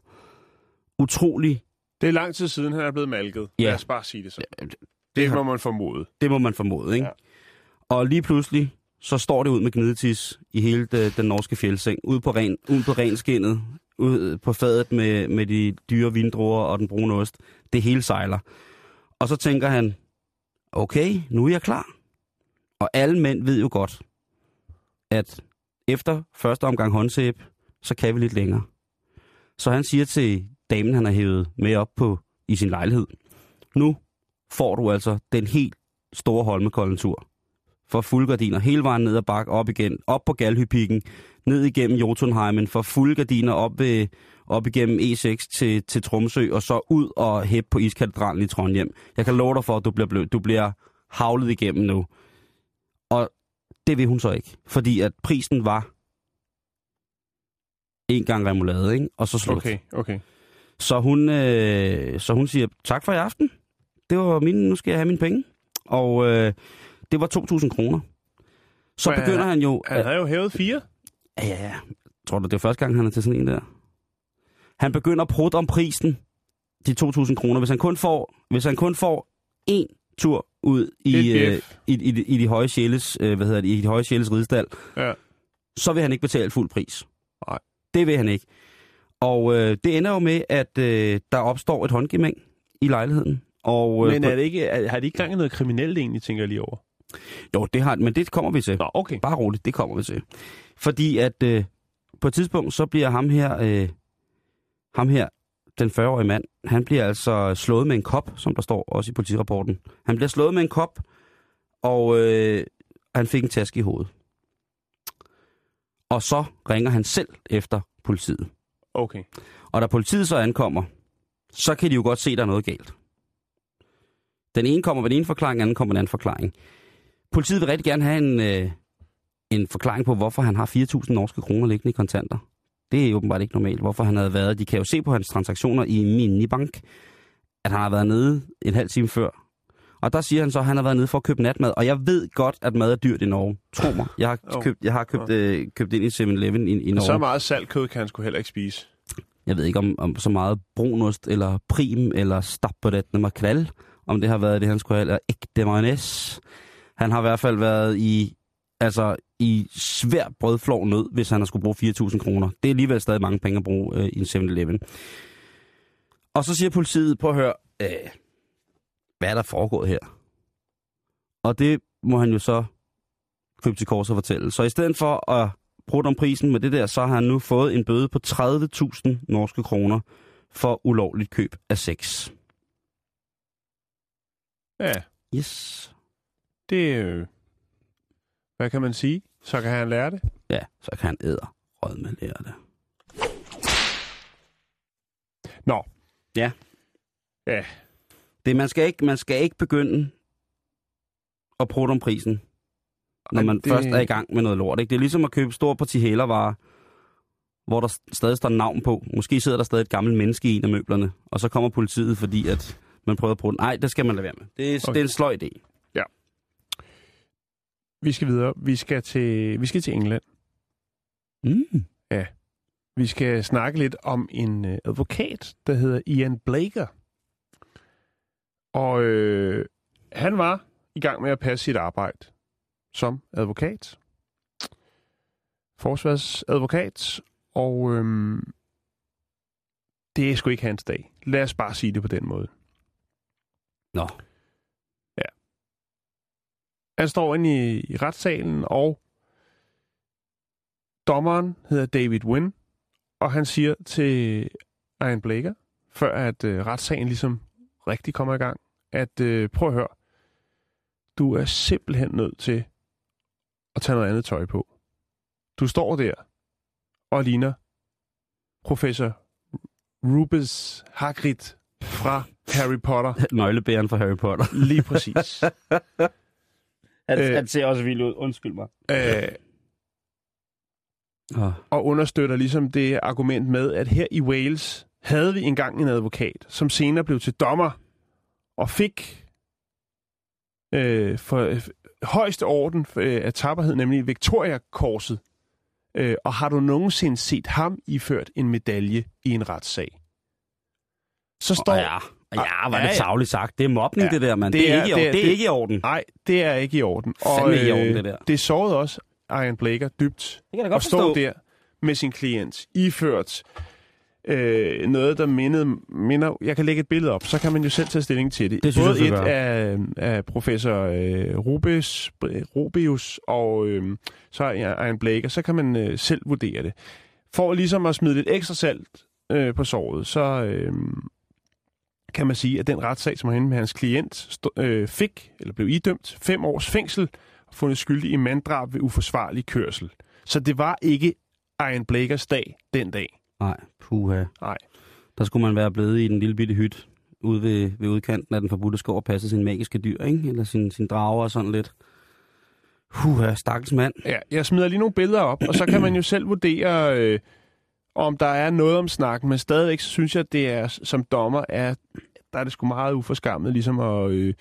utrolig, Det er lang tid siden, han er blevet malket. Ja. Lad os bare sige det så. det Det har- må man formode. det må man formode, ikke? Ja. Ja. Og lige pludselig, så står det ud med gnidetis i hele det, den norske fjeldseng, ude på, ren, ude på renskinnet, ude på fadet med, med de dyre vindruer og den brune ost. Det hele sejler. Og så tænker han, okay, nu er jeg klar. Og alle mænd ved jo godt, at efter første omgang håndsæb, så kan vi lidt længere. Så han siger til damen, han har hævet med op på i sin lejlighed, nu får du altså den helt store Holmenkollen-tur. For fuldgardiner hele vejen ned ad bak, op igen, op på Galhypikken, ned igennem Jotunheimen, for fuldgardiner op, ved, op igennem E6 til, til Tromsø, og så ud og hæppe på iskatedralen i Trondheim. Jeg kan love dig for, at du bliver, blød. du bliver havlet igennem nu. Og det vil hun så ikke, fordi at prisen var en gang remoulade, ikke? og så slut. Okay, okay. Så hun, øh, så hun siger, tak for i aften. Det var min, nu skal jeg have mine penge. Og øh, det var 2.000 kroner. Så Men begynder han jo... Han havde jo hævet fire. Ja, ja, ja. Tror du, det er første gang, han er til sådan en der? Han begynder at prutte om prisen, de 2.000 kroner. Hvis han kun får, hvis han kun får én tur ud i, øh, i, i, i, de høje sjæles, øh, hvad hedder det, i de høje sjæles ridestal, Ja. så vil han ikke betale fuld pris. Nej. Det vil han ikke. Og øh, det ender jo med, at øh, der opstår et håndgemæng i lejligheden. Og, øh, Men er det ikke, er, har de ikke gang i noget kriminelt egentlig, tænker jeg lige over? Jo, det har men det kommer vi til. Nå, okay. Bare roligt, det kommer vi til. Fordi at øh, på et tidspunkt, så bliver ham her, øh, ham her, den 40-årige mand, han bliver altså slået med en kop, som der står også i politirapporten. Han bliver slået med en kop, og øh, han fik en taske i hovedet. Og så ringer han selv efter politiet. Okay. Og da politiet så ankommer, så kan de jo godt se, at der er noget galt. Den ene kommer med den ene forklaring, den anden kommer med den anden forklaring. Politiet vil rigtig gerne have en, øh, en forklaring på, hvorfor han har 4.000 norske kroner liggende i kontanter. Det er åbenbart ikke normalt, hvorfor han havde været. De kan jo se på hans transaktioner i Minibank, at han har været nede en halv time før. Og der siger han så, at han har været nede for at købe natmad. Og jeg ved godt, at mad er dyrt i Norge. Tro mig. Jeg har købt, jeg har købt, øh, købt ind i 7-Eleven i, i Norge. Så meget saltkød kan han sgu heller ikke spise. Jeg ved ikke om, om så meget brunost, eller prim, eller stabbedet med makrel, om det har været det, han skulle have, eller ægte mayonnaise. Han har i hvert fald været i, altså, i svær brødflov nød, hvis han har skulle bruge 4.000 kroner. Det er alligevel stadig mange penge at bruge øh, i en 7-Eleven. Og så siger politiet, prøv at høre, øh, hvad er der foregået her? Og det må han jo så krybe til kors og fortælle. Så i stedet for at bruge om prisen med det der, så har han nu fået en bøde på 30.000 norske kroner for ulovligt køb af sex. Ja, Yes. det... Hvad kan man sige? Så kan han lære det. Ja, så kan han æder rød med lære det. Nå. Ja. Ja. Det, man, skal ikke, man skal ikke begynde at prutte om prisen, når man det- først er i gang med noget lort. Ikke? Det er ligesom at købe stor parti hælervarer, hvor der stadig står navn på. Måske sidder der stadig et gammelt menneske i en af møblerne, og så kommer politiet, fordi at man prøver at bruge den. Nej, det skal man lade være med. Det er. Okay. det er en sløj idé. Vi skal videre. Vi skal til, vi skal til England. Mm. Vi skal snakke lidt om en øh, advokat, der hedder Ian Blaker. Og øh, han var i gang med at passe sit arbejde som advokat. Forsvarsadvokat. Og øh, det er sgu ikke hans dag. Lad os bare sige det på den måde. Nå, Han står inde i, i retssalen, og dommeren hedder David Wynn, og han siger til Ian Blaker, før at øh, retssagen ligesom rigtig kommer i gang, at øh, prøv at høre, du er simpelthen nødt til at tage noget andet tøj på. Du står der og ligner professor Rubens Hagrid fra Harry Potter. nøglebæren for Harry Potter. Lige præcis. Han, Øh. han ser også vild ud. Undskyld mig. øh, Oh. og understøtter ligesom det argument med, at her i Wales havde vi engang en advokat, som senere blev til dommer og fik øh, for øh, højeste orden øh, af tapperhed, nemlig Victoria-korset. Øh, og har du nogensinde set ham iført en medalje i en retssag? Så står... Oh, ja. Ja, var Ja, det ja. savligt sagt. Det er mobning, Ja, ja, det der, mand. det Det, er, ikke i orden. det er- det er ikke i orden. Nej, det er ikke i orden. Fandme ikke i orden, det der. Det sårede også Ian Blaker dybt Det kan jeg at stå der med sin klient, iført øh, noget, der mindede, minder... Jeg kan lægge et billede op, så kan man jo selv tage stilling til det. Det synes Både jeg, et af, af professor øh, Rubes, Rubius og øh, så er Ian Blaker, så kan man øh, selv vurdere det. For ligesom at smide lidt ekstra salt øh, på såret, så øh, kan man sige, at den retssag, som han med hans klient øh, fik, eller blev idømt, fem års fængsel, og fundet skyldig i manddrab ved uforsvarlig kørsel. Så det var ikke Ian Blakers dag den dag. Nej, puha. Nej. Der skulle man være blevet i den lille bitte hyt ude ved, ved udkanten af den forbudte skov og passe sine magiske dyr, ikke? Eller sin, sin drager og sådan lidt. Puha, stakkels mand. Ja, jeg smider lige nogle billeder op, og så kan man jo selv vurdere, øh, om der er noget om snakken, men stadigvæk så synes jeg, at det er, som dommer, er, der er det sgu meget uforskammet, ligesom at... Øh,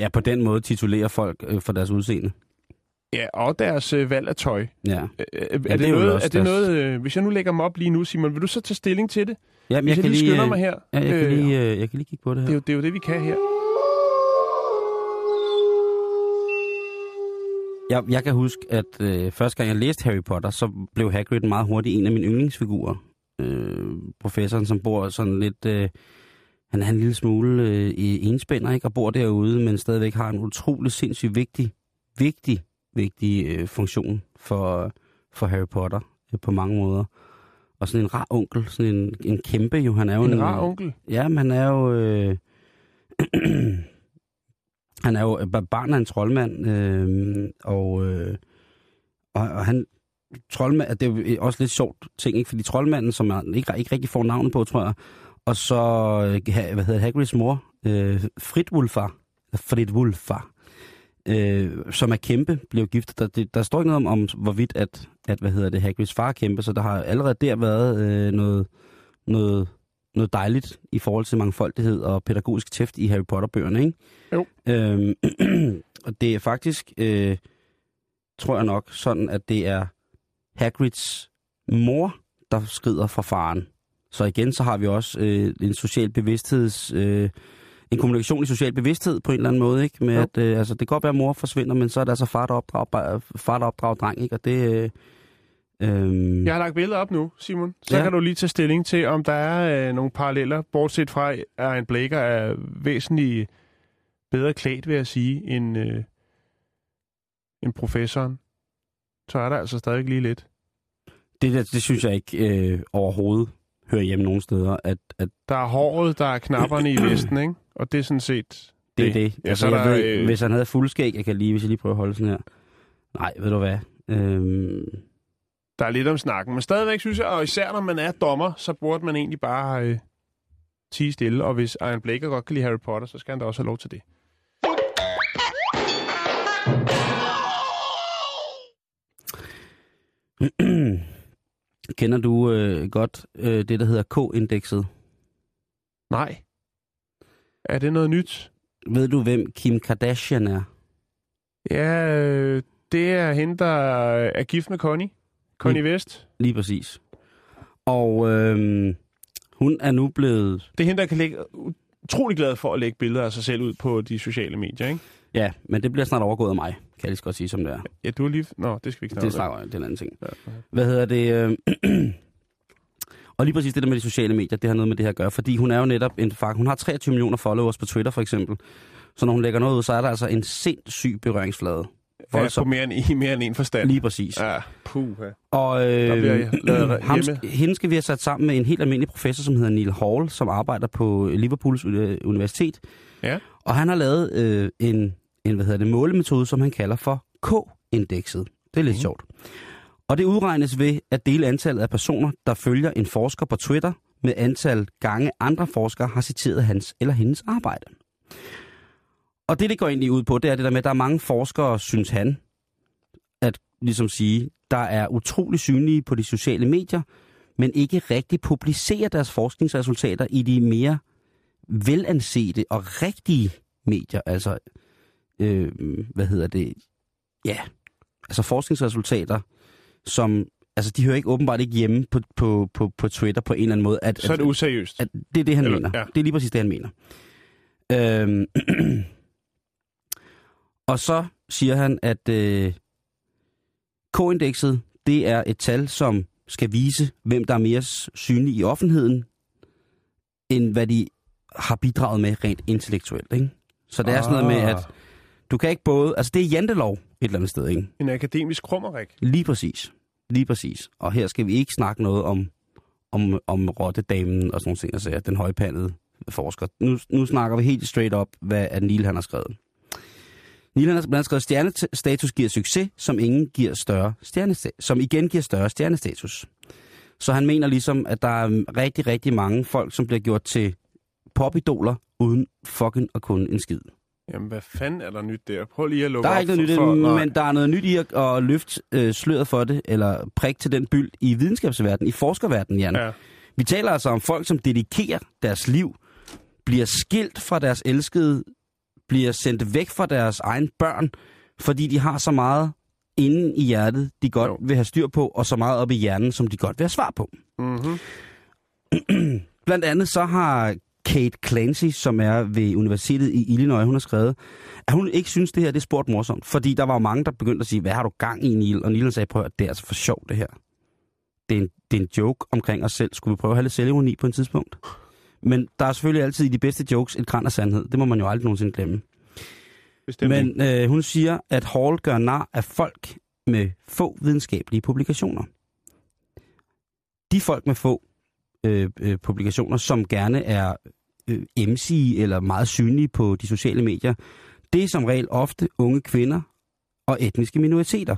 Ja, på den måde titulerer folk øh, for deres udseende. ja, og deres øh, valg af tøj. Ja. Øh, er, det det er jo noget, er det deres- noget øh, hvis jeg nu lægger mig op lige nu, Simon, vil du så tage stilling til det? Jamen, Hvis jeg, lige skynder øh, mig her. Ja, jeg kan, øh, lige, øh, jeg kan lige kigge på det det, er her. jo, det er jo det, vi kan her. Jeg, jeg kan huske, at øh, første gang jeg læste Harry Potter, så blev Hagrid meget hurtigt en af mine yndlingsfigurer. Øh, professoren, som bor sådan lidt... Øh, han er en lille smule øh, i enspænder, ikke? Og bor derude, men stadigvæk har en utrolig sindssygt vigtig, vigtig, vigtig øh, funktion for, for Harry Potter øh, på mange måder. Og sådan en rar onkel, sådan en, en kæmpe jo. Han er jo En rar onkel. Ja, men han er jo... Øh, Han er jo øh, barn af en troldmand, øh, og, øh, og, og han... Troldmand, det er jo øh, også lidt sjovt ting, ikke? Fordi troldmanden, som man ikke, ikke rigtig får navnet på, tror jeg, og så, øh, hvad hedder det, Hagrids mor, øh, Fritwulfar, Fritwulfar, øh, som er kæmpe, blev gift. Der, det, der står ikke noget om, om hvorvidt, at, at hvad hedder det, Hagrids far er kæmpe, så der har allerede der været øh, noget, noget, noget dejligt i forhold til mangfoldighed og pædagogisk tæft i Harry Potter-bøgerne, ikke? Jo. Øhm, og det er faktisk, øh, tror jeg nok, sådan, at det er Hagrids mor, der skrider fra faren. Så igen, så har vi også øh, en social bevidstheds... Øh, en kommunikation i social bevidsthed på en eller anden måde, ikke? Med Jo. at, øh, altså, det kan godt være, at mor forsvinder, men så er det altså far, der opdrager, far, der opdrager dreng, ikke? Og det... Øh, øh, Jeg har lagt billeder op nu, Simon. Så Ja. kan du lige tage stilling til, om der er øh, nogle paralleller, bortset fra, at en Blaker er væsentligt bedre klædt, vil jeg sige, end, øh, end professoren. Så er der altså stadig lige lidt. det, der, det synes jeg ikke øh, overhovedet hører hjemme nogen steder, at, at Der er håret, der er knapperne i vesten, ikke? Og det er sådan set... det er det. Ja, altså, så jeg der, ved, øh, Hvis han havde fuldskæg, jeg kan lige, hvis jeg lige prøver at holde sådan her. Nej, ved du hvad? Øhm, Der er lidt om snakken. Men stadigvæk synes jeg, og især når man er dommer, så burde man egentlig bare øh, tige stille. Og hvis Iron Blaker godt kan lide Harry Potter, så skal han da også have lov til det. kender du øh, godt øh, det, der hedder K-indekset? Nej. Er det noget nyt? Ved du, hvem Kim Kardashian er? Ja, øh, det er hende, der er gift med Connie. Connie Mm. West. Lige præcis. Og øh, hun er nu blevet... Det er hende, der kan lægge utrolig glad for at lægge billeder af sig selv ud på de sociale medier, ikke? Ja, men det bliver snart overgået af mig, kan jeg lige godt sige, som det er. Ja, du er lige... Nå, det skal vi ikke snakke Det om. snakker jeg, det er en anden ting. Ja, okay. Hvad hedder det? Øh, og lige præcis det der med de sociale medier, det har noget med det her at gøre, fordi hun er jo netop en fakt. Hun har 23 millioner followers på Twitter for eksempel. Så når hun lægger noget ud, så er der altså en sindssyg berøringsflade. Ja, på Voldsomt. mere end, i mere end en forstand. Lige præcis. Ja, puh. Ja. Og øh, Der bliver lavet ham, hjemme. hende skal vi have sat sammen med en helt almindelig professor, som hedder Neil Hall, som arbejder på Liverpools øh, Universitet. Ja. Og han har lavet øh, en, en hvad hedder det, målemetode, som han kalder for K-indekset. Det er lidt mm. sjovt. Og det udregnes ved at dele antallet af personer, der følger en forsker på Twitter, med antal gange andre forskere har citeret hans eller hendes arbejde. Og det, det går egentlig ud på, det er det der med, at der er mange forskere, synes han, at ligesom sige, der er utrolig synlige på de sociale medier, men ikke rigtig publicerer deres forskningsresultater i de mere velansete og rigtige medier. Altså, øh, hvad hedder det? Ja, altså forskningsresultater, som, altså de hører ikke åbenbart ikke hjemme på, på, på, på Twitter på en eller anden måde. At, Så er det useriøst. at det er det, han Eller- mener. ja. Det er lige præcis det, han mener. Øhm, og så siger han, at øh, K-indekset, det er et tal, som skal vise, hvem der er mere synlig i offentligheden, end hvad de har bidraget med rent intellektuelt. Ikke? Så det er sådan noget med, Ah. at du kan ikke både... Altså, det er jantelov et eller andet sted, ikke? En akademisk krummerik. Lige præcis. Lige præcis. Og her skal vi ikke snakke noget om, om, om rottedamen og sådan nogle ting, altså den højpandede forsker. Nu, nu snakker vi helt straight up, hvad at Neil han har skrevet. Neil han har blandt skrevet, stjernestatus giver succes, som ingen giver større stjernestatus, som igen giver større stjernestatus. Så han mener ligesom, at der er rigtig, rigtig mange folk, som bliver gjort til popidoler, uden fucking at kunne en skid. Jamen, hvad fanden er der nyt der? Prøv lige at lukke Der er op ikke noget nyt, for, for, nej. men der er noget nyt i at, at løfte øh, sløret for det, eller prik til den byld i videnskabsverdenen, i forskerverdenen, Jan. Ja. Vi taler altså om folk, som dedikerer deres liv, bliver skilt fra deres elskede, bliver sendt væk fra deres egen børn, fordi de har så meget inde i hjertet, de godt Jo. vil have styr på, og så meget op i hjernen, som de godt vil have svar på. Mm-hmm. Blandt andet så har Kate Clancy, som er ved Universitetet i Illinois, hun har skrevet, at hun ikke synes, det her det er sport morsomt. Fordi der var jo mange, der begyndte at sige, hvad har du gang i, Neil? Og Neil sagde, prøv at det er altså for sjovt, det her. Det er, en, det er en joke omkring os selv. Skulle vi prøve at have lidt selvironi på et tidspunkt? Men der er selvfølgelig altid i de bedste jokes et græn af sandhed. Det må man jo aldrig nogensinde glemme. Bestemt Men øh, hun siger, at Hall gør nar af folk med få videnskabelige publikationer. De folk med få øh, øh, publikationer, som gerne er øh, MC eller meget synlige på de sociale medier, Det er som regel ofte unge kvinder og etniske minoriteter.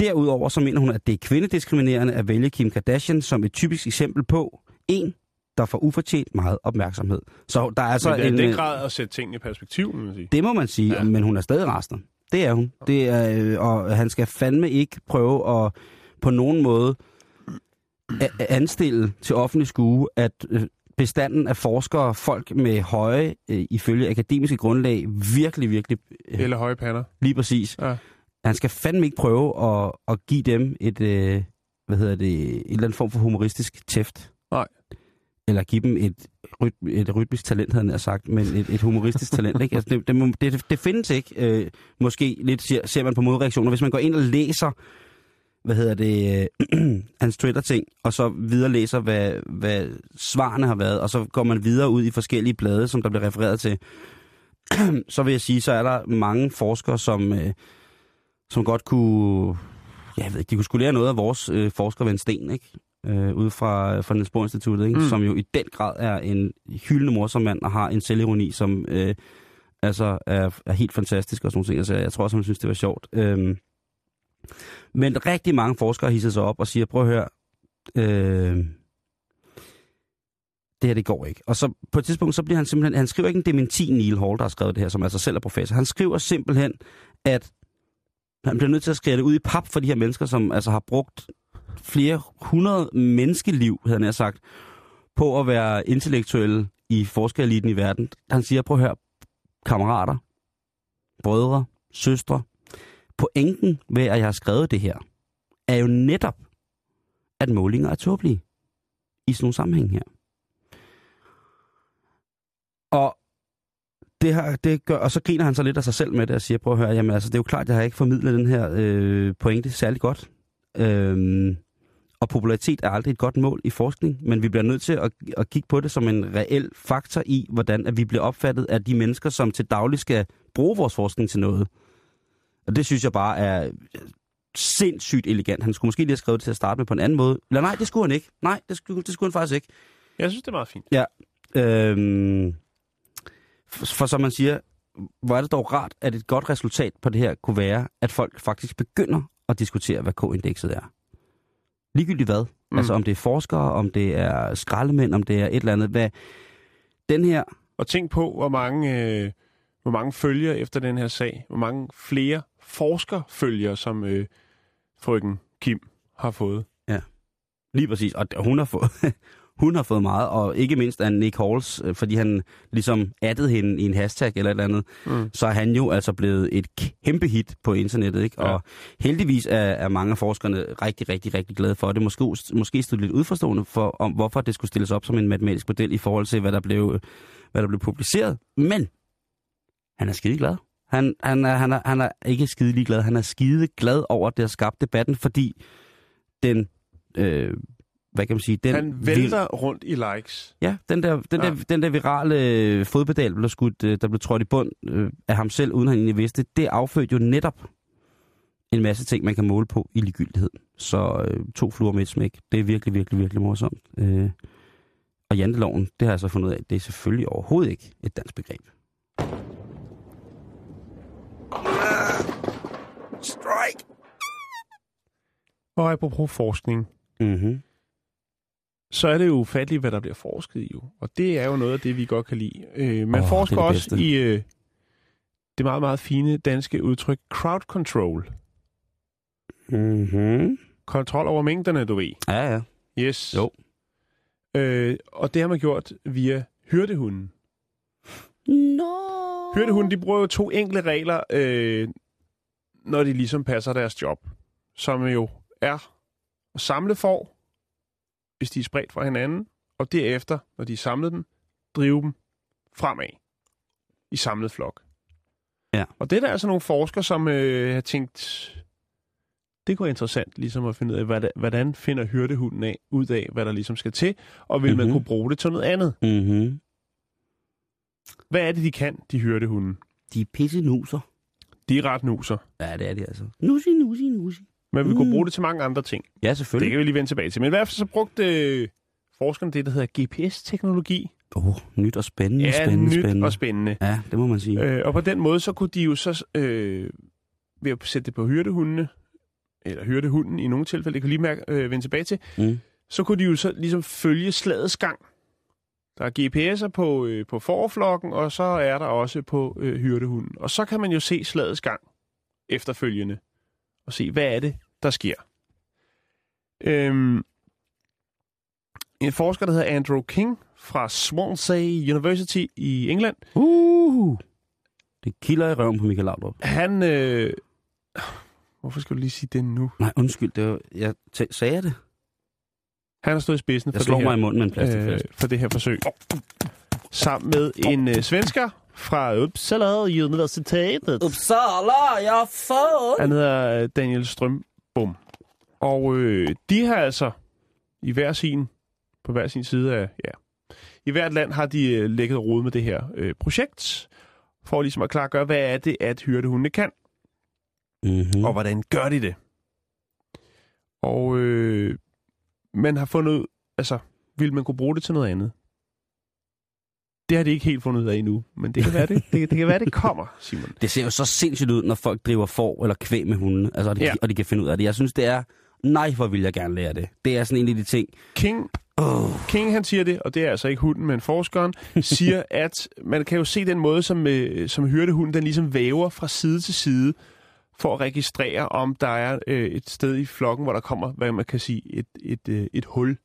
Derudover så mener hun, at det er kvindediskriminerende at vælge Kim Kardashian som et typisk eksempel på en, der får ufortjent meget opmærksomhed. Så der er altså Men det er en... i den øh, grad at sætte tingene i perspektiv, må man sige. Det må man sige, Ja. men hun er stadig resten. Det er hun. Det er, øh, og han skal fandme ikke prøve at på nogen måde anstille til offentlig skue, at øh, bestanden af forskere, folk med høje, øh, ifølge akademiske grundlag, virkelig, virkelig, øh, Eller høje pander. lige præcis, Ja. han skal fandme ikke prøve at, at give dem et, øh, hvad hedder det, en eller anden form for humoristisk tæft. Nej. Eller give dem et, ryt- et rytmisk talent, havde jeg sagt, men et, et humoristisk talent. Ikke? Altså, det, det, det, det findes ikke. Øh, måske lidt ser, ser man på modreaktioner. Hvis man går ind og læser, hvad hedder det, øh, hans Twitter-ting, og så videre læser, hvad, hvad svarene har været, og så går man videre ud i forskellige blade, som der bliver refereret til, så vil jeg sige, så er der mange forskere, som, øh, som godt kunne, ja, jeg ved ikke, de kunne skulle lære noget af vores øh, forskerven Sten, ikke? Øh, ude fra, fra Niels Bohr Instituttet, ikke? Mm. Som jo i den grad er en hyldende morsom mand og har en selvironi, som øh, altså er, er helt fantastisk og sådan nogle ting. Altså, jeg tror også, han synes, det var sjovt. Øhm, men rigtig mange forskere hisser sig op og siger, prøv at høre, øh, det her, det går ikke. Og så på et tidspunkt, så bliver han simpelthen, han skriver ikke en dementi, Neil Hall, der har skrevet det her, som altså selv er professor. Han skriver simpelthen, at han bliver nødt til at skrive det ud i pap for de her mennesker, som altså har brugt flere hundrede menneskeliv, havde han sagt, på at være intellektuelle i forskereliten i verden. Han siger, prøv at høre, kammerater, brødre, søstre, pointen ved, at jeg har skrevet det her, er jo netop, at målinger er tåbelige i sådan nogle sammenhæng her. Og det her, det gør, og så griner han så lidt af sig selv med det og siger, prøv at høre, jamen altså, det er jo klart, jeg har ikke formidlet den her øh, pointe særlig godt. Øhm, og popularitet er aldrig et godt mål i forskning, men vi bliver nødt til at, at kigge på det som en reel faktor i, hvordan at vi bliver opfattet af de mennesker, som til daglig skal bruge vores forskning til noget. Og det synes jeg bare er sindssygt elegant. Han skulle måske lige have skrevet det til at starte med på en anden måde. Eller nej, det skulle han ikke. Nej, det skulle, det skulle han faktisk ikke. Jeg synes, det er meget fint. Øhm, for, for som man siger, hvor er det dog rart, at et godt resultat på det her kunne være, at folk faktisk begynder at diskutere, hvad K-indekset er. Ligegyldigt hvad. Mm. Altså om det er forskere, om det er skraldemænd, om det er et eller andet. Hvad den her... Og tænk på, hvor mange, øh, hvor mange følger efter den her sag. Hvor mange flere forskerfølger, som øh, frøken Kim har fået. Lige præcis. Og hun har fået, hun har fået meget, og ikke mindst af Nick Halls, øh, fordi han ligesom addede hende i en hashtag eller et eller andet, Mm. så er han jo altså blevet et kæmpe hit på internettet, ikke? Ja. Og heldigvis er, er mange af forskerne rigtig, rigtig, rigtig glade for det. Måske, måske stod lidt udforstående for, om hvorfor det skulle stilles op som en matematisk model i forhold til, hvad der blev, hvad der blev publiceret. Men han er skide glad. Han, han, er, han, er, han er ikke skide glad, han er skide glad over, at det har skabt debatten, fordi den, øh, hvad kan man sige, den... Han vælter rundt i likes. Ja, den der, den, Ja. der, den der virale øh, fodpedal, der blev, skudt, øh, der blev trådt i bund øh, af ham selv, uden han egentlig vidste det, det affødte jo netop en masse ting, man kan måle på i ligegyldighed. Så øh, to fluer med et smæk, det er virkelig, virkelig, virkelig morsomt. Øh, og janteloven, det har jeg så fundet ud af, det er selvfølgelig overhovedet ikke et dansk begreb. Strike! Og apropos forskning, Mm-hmm. Så er det jo ufatteligt, hvad der bliver forsket i. Jo. Og det er jo noget af det, vi godt kan lide. Øh, man oh, forsker det det også i øh, det meget, meget fine danske udtryk crowd control. Mm-hmm. Kontrol over mængderne, du ved. Ja, ja. Yes. Jo. Øh, og det har man gjort via hyrdehunden. Nå. Hyrdehunden, de bruger jo to enkle regler, øh, når de ligesom passer deres job. Som jo er at samle får, hvis de er spredt fra hinanden, og derefter, når de er samlet dem, drive dem fremad i samlet flok. Ja. Og det er der altså nogle forskere, som øh, har tænkt, det kunne være interessant ligesom at finde ud af, hvordan finder hyrdehunden af, ud af, hvad der ligesom skal til, og vil mm-hmm. man Mhm. kunne bruge det til noget andet. Mm-hmm. Hvad er det, de kan, de hyrdehunde? De er pisse nuser. De er ret nuser. Ja, det er de altså. Nusi, nusi, nusi. Men vi kunne Mm. bruge det til mange andre ting. Ja, Det selvfølgelig. kan vi lige vende tilbage til. Men i hvert fald så brugte øh, forskerne det, der hedder GPS-teknologi. Åh, oh, nyt og spændende, Ja, spændende, nyt spændende. og spændende. Ja, det må man sige. Øh, og på den måde, så kunne de jo så, øh, ved at sætte det på hyrdehundene, eller hyrdehunden i nogle tilfælde, det kan lige mærke, øh, vende tilbage til, Mm. så kunne de jo så ligesom følge slagets gang. Der er GPS'er på, øh, på forflokken, og så er der også på øh, hyrdehunden. Og så kan man jo se slagets gang efterfølgende, og se, hvad er det, der sker. Øhm, en forsker, der hedder Andrew King fra Swansea University i England, Uh, det kilder i røven på Michael Laudrup. han... Øh, hvorfor skal du lige sige det nu? Nej, undskyld, det var, jeg t- sagde jeg det. Han har stået i spidsen Jeg for slår det her. mig i munden med en plastikflaske. øh, for det her forsøg. Sammen med en øh, svensker fra Uppsala Universitetet. Uppsala, jeg har fået! Han hedder øh, Daniel Strømbom. Og øh, de har altså i hver sin, på hver sin side af, ja, i hvert land har de øh, lægget rod med det her øh, projekt, for ligesom at klargøre, hvad er det, at hyrdehundene kan, Mm-hmm. og hvordan gør de det. Og øh, man har fundet ud, altså, vil man kunne bruge det til noget andet? Det har de ikke helt fundet ud af endnu, men det kan være, det, det, det, kan være, det kommer, Simon. Det ser jo så sindssygt ud, når folk driver får eller kvæg med hunde, altså, og, de, ja. og de kan finde ud af det. Jeg synes, det er, nej, hvor vil jeg gerne lære det. Det er sådan en af de ting. King, Oh. King han siger det, og det er altså ikke hunden, men forskeren, siger, at man kan jo se den måde, som, øh, som hyrdehunden den ligesom væver fra side til side, for at registrere, om der er øh, et sted i flokken, hvor der kommer, hvad man kan sige, et, et, øh, et hul.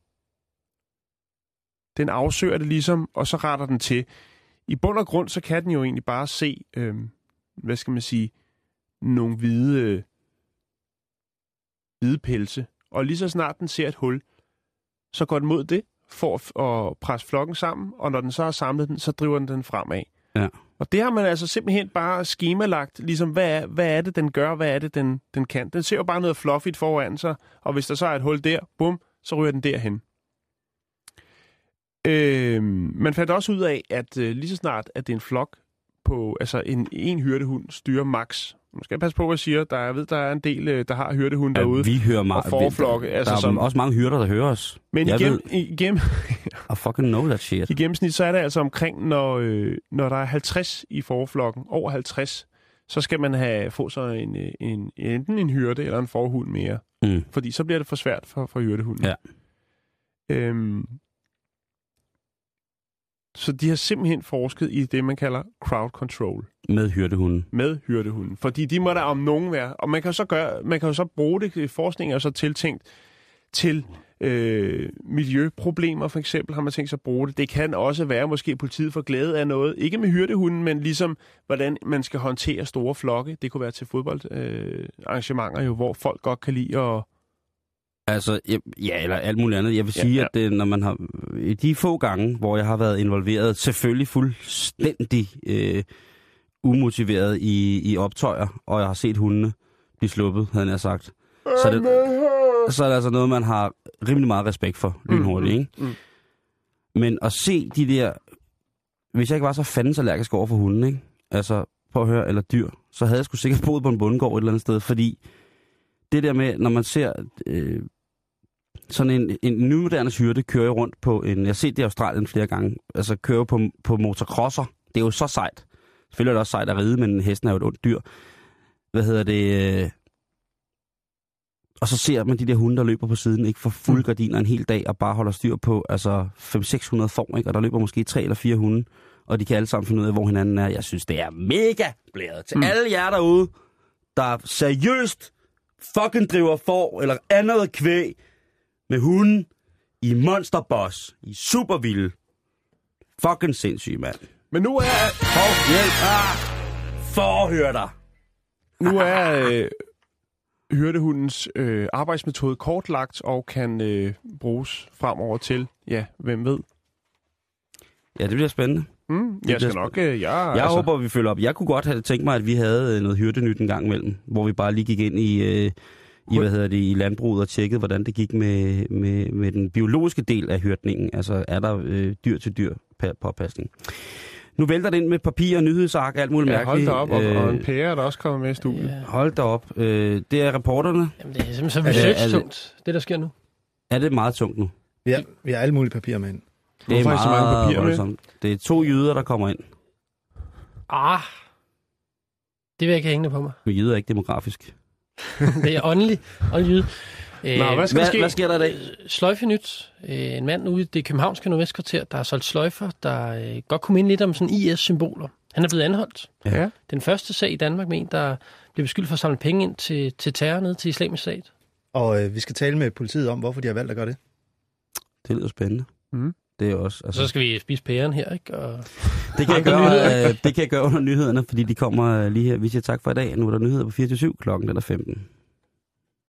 Den afsøger det ligesom, og så retter den til. I bund og grund, så kan den jo egentlig bare se, øh, hvad skal man sige, nogle hvide, øh, hvide pelse. Og lige så snart den ser et hul, så går den mod det for at, presse flokken sammen, og når den så har samlet den, så driver den den fremad. Ja. Og det har man altså simpelthen bare skemalagt, ligesom hvad er, hvad er det, den gør, hvad er det, den, den kan. Den ser jo bare noget fluffigt foran sig, og hvis der så er et hul der, bum, så ryger den derhen. Øh, man fandt også ud af, at øh, lige så snart, at det er en flok på, altså en, en hyrdehund styrer max. Nu skal passe på, hvad jeg siger. Der, er- jeg ved, der er en del, øh, der har hyrdehund Ja, derude. vi hører meget. og forflokke, Der, altså der er som- også mange hyrder, der hører os. Men jeg igennem, ved, igennem, I fucking know that shit. I gennemsnit så er det altså omkring, når, øh, når der er 50 i forflokken, over 50, så skal man have få sig en, øh, en, enten en hyrde eller en forhund mere. Mm. Fordi så bliver det for svært for, for hyrdehunden. Ja. Øhm, så de har simpelthen forsket i det, man kalder crowd control Med hyrdehunden. med hyrdehunden. Fordi de må der om nogen være. Og man kan jo så, gøre, man kan jo så bruge det, forskning er jo så tiltænkt til øh, miljøproblemer for eksempel, har man tænkt sig at bruge det. Det kan også være, måske politiet får glæde af noget. Ikke med hyrdehunden, men ligesom, hvordan man skal håndtere store flokke. Det kunne være til fodboldarrangementer, øh, arrangementer jo, hvor folk godt kan lide at... Altså, ja, ja, eller alt muligt andet. Jeg vil Ja, sige, ja. at det, når man har... I de få gange, hvor jeg har været involveret, selvfølgelig fuldstændig øh, umotiveret i, i optøjer, og jeg har set hundene blive sluppet, havde jeg sagt. Så er, det, så er det altså noget, man har rimelig meget respekt for, lynhurtigt, ikke? mm. Men at se de der... Hvis jeg ikke var så fandens allergisk over for hunden, ikke? Altså, prøv at høre, eller dyr, så havde jeg sgu sikkert boet på en bundegård et eller andet sted, fordi det der med, når man ser øh, sådan en, en nymoderne hyrde køre rundt på en... Jeg har set det i Australien flere gange. Altså køre på, på motocrosser. Det er jo så sejt. Selvfølgelig er det også sejt at ride, men hesten er jo et ondt dyr. Hvad hedder det? Øh, og så ser man de der hunde, der løber på siden, ikke for fuld gardiner en hel dag, og bare holder styr på altså 500-600 får, ikke? og der løber måske tre eller fire hunde, og de kan alle sammen finde ud af, hvor hinanden er. Jeg synes, det er mega blæret til mm. alle jer derude, der seriøst fucking driver får eller andet kvæg med hunden i Monsterboss, i Supervilde. Fucking sindssyg, mand. Men nu er, For hjælp! Ah! Forhør dig! nu er øh, hyrdehundens øh, arbejdsmetode kortlagt og kan øh, bruges fremover til, ja, hvem ved. Ja, det bliver spændende. Mm, jeg skal nok... Øh, jeg, Jeg altså... håber, vi følger op. Jeg kunne godt have tænkt mig, at vi havde øh, noget hyrdenyt en gang imellem, hvor vi bare lige gik ind i, øh, i, hvad hedder det, i landbruget og tjekkede, hvordan det gik med, med, med den biologiske del af hyrdningen. Altså, er der øh, dyr til dyr pa- påpasning. Nu vælter det ind med papir og nyhedsark og alt muligt Ja, hold mærkeligt. da op, og, og en Øh, pære er der også kommet med i studiet. Ja. hold da op. Øh, det er reporterne. Jamen, det er simpelthen så Er det- det- research-tungt, der sker nu. Er det meget tungt nu? Vi har, vi har alle mulige papirer med ind. Det er Hvorfor er så mange meget papirer med? voldsomt. Det er to jyder, der kommer ind. Ah, det vil jeg ikke hænge på mig. Men jyder er ikke demografisk. Det er åndelig, åndelig jyde. Øh, Nå, hvad skal der Hvad, ske? hvad sker der i dag? Sløjfenyt. Øh, en mand ude i det københavnske nordvestkvarter, der har solgt sløjfer, der øh, godt kunne minde lidt om sådan IS-symboler. Han er blevet anholdt. Ja. Den første sag i Danmark med en, der blev beskyldt for at samle penge ind til, til terror ned til islamisk stat. Og øh, vi skal tale med politiet om, hvorfor de har valgt at gøre det. Det lyder spændende. Mm. Det er også... Og Altså, så skal vi spise pæren her, ikke? Og det, kan jeg gøre, øh, det kan jeg gøre under nyhederne, fordi de kommer øh, lige her. Vi siger tak for i dag. Nu er der nyheder på 24 klokken den er 15.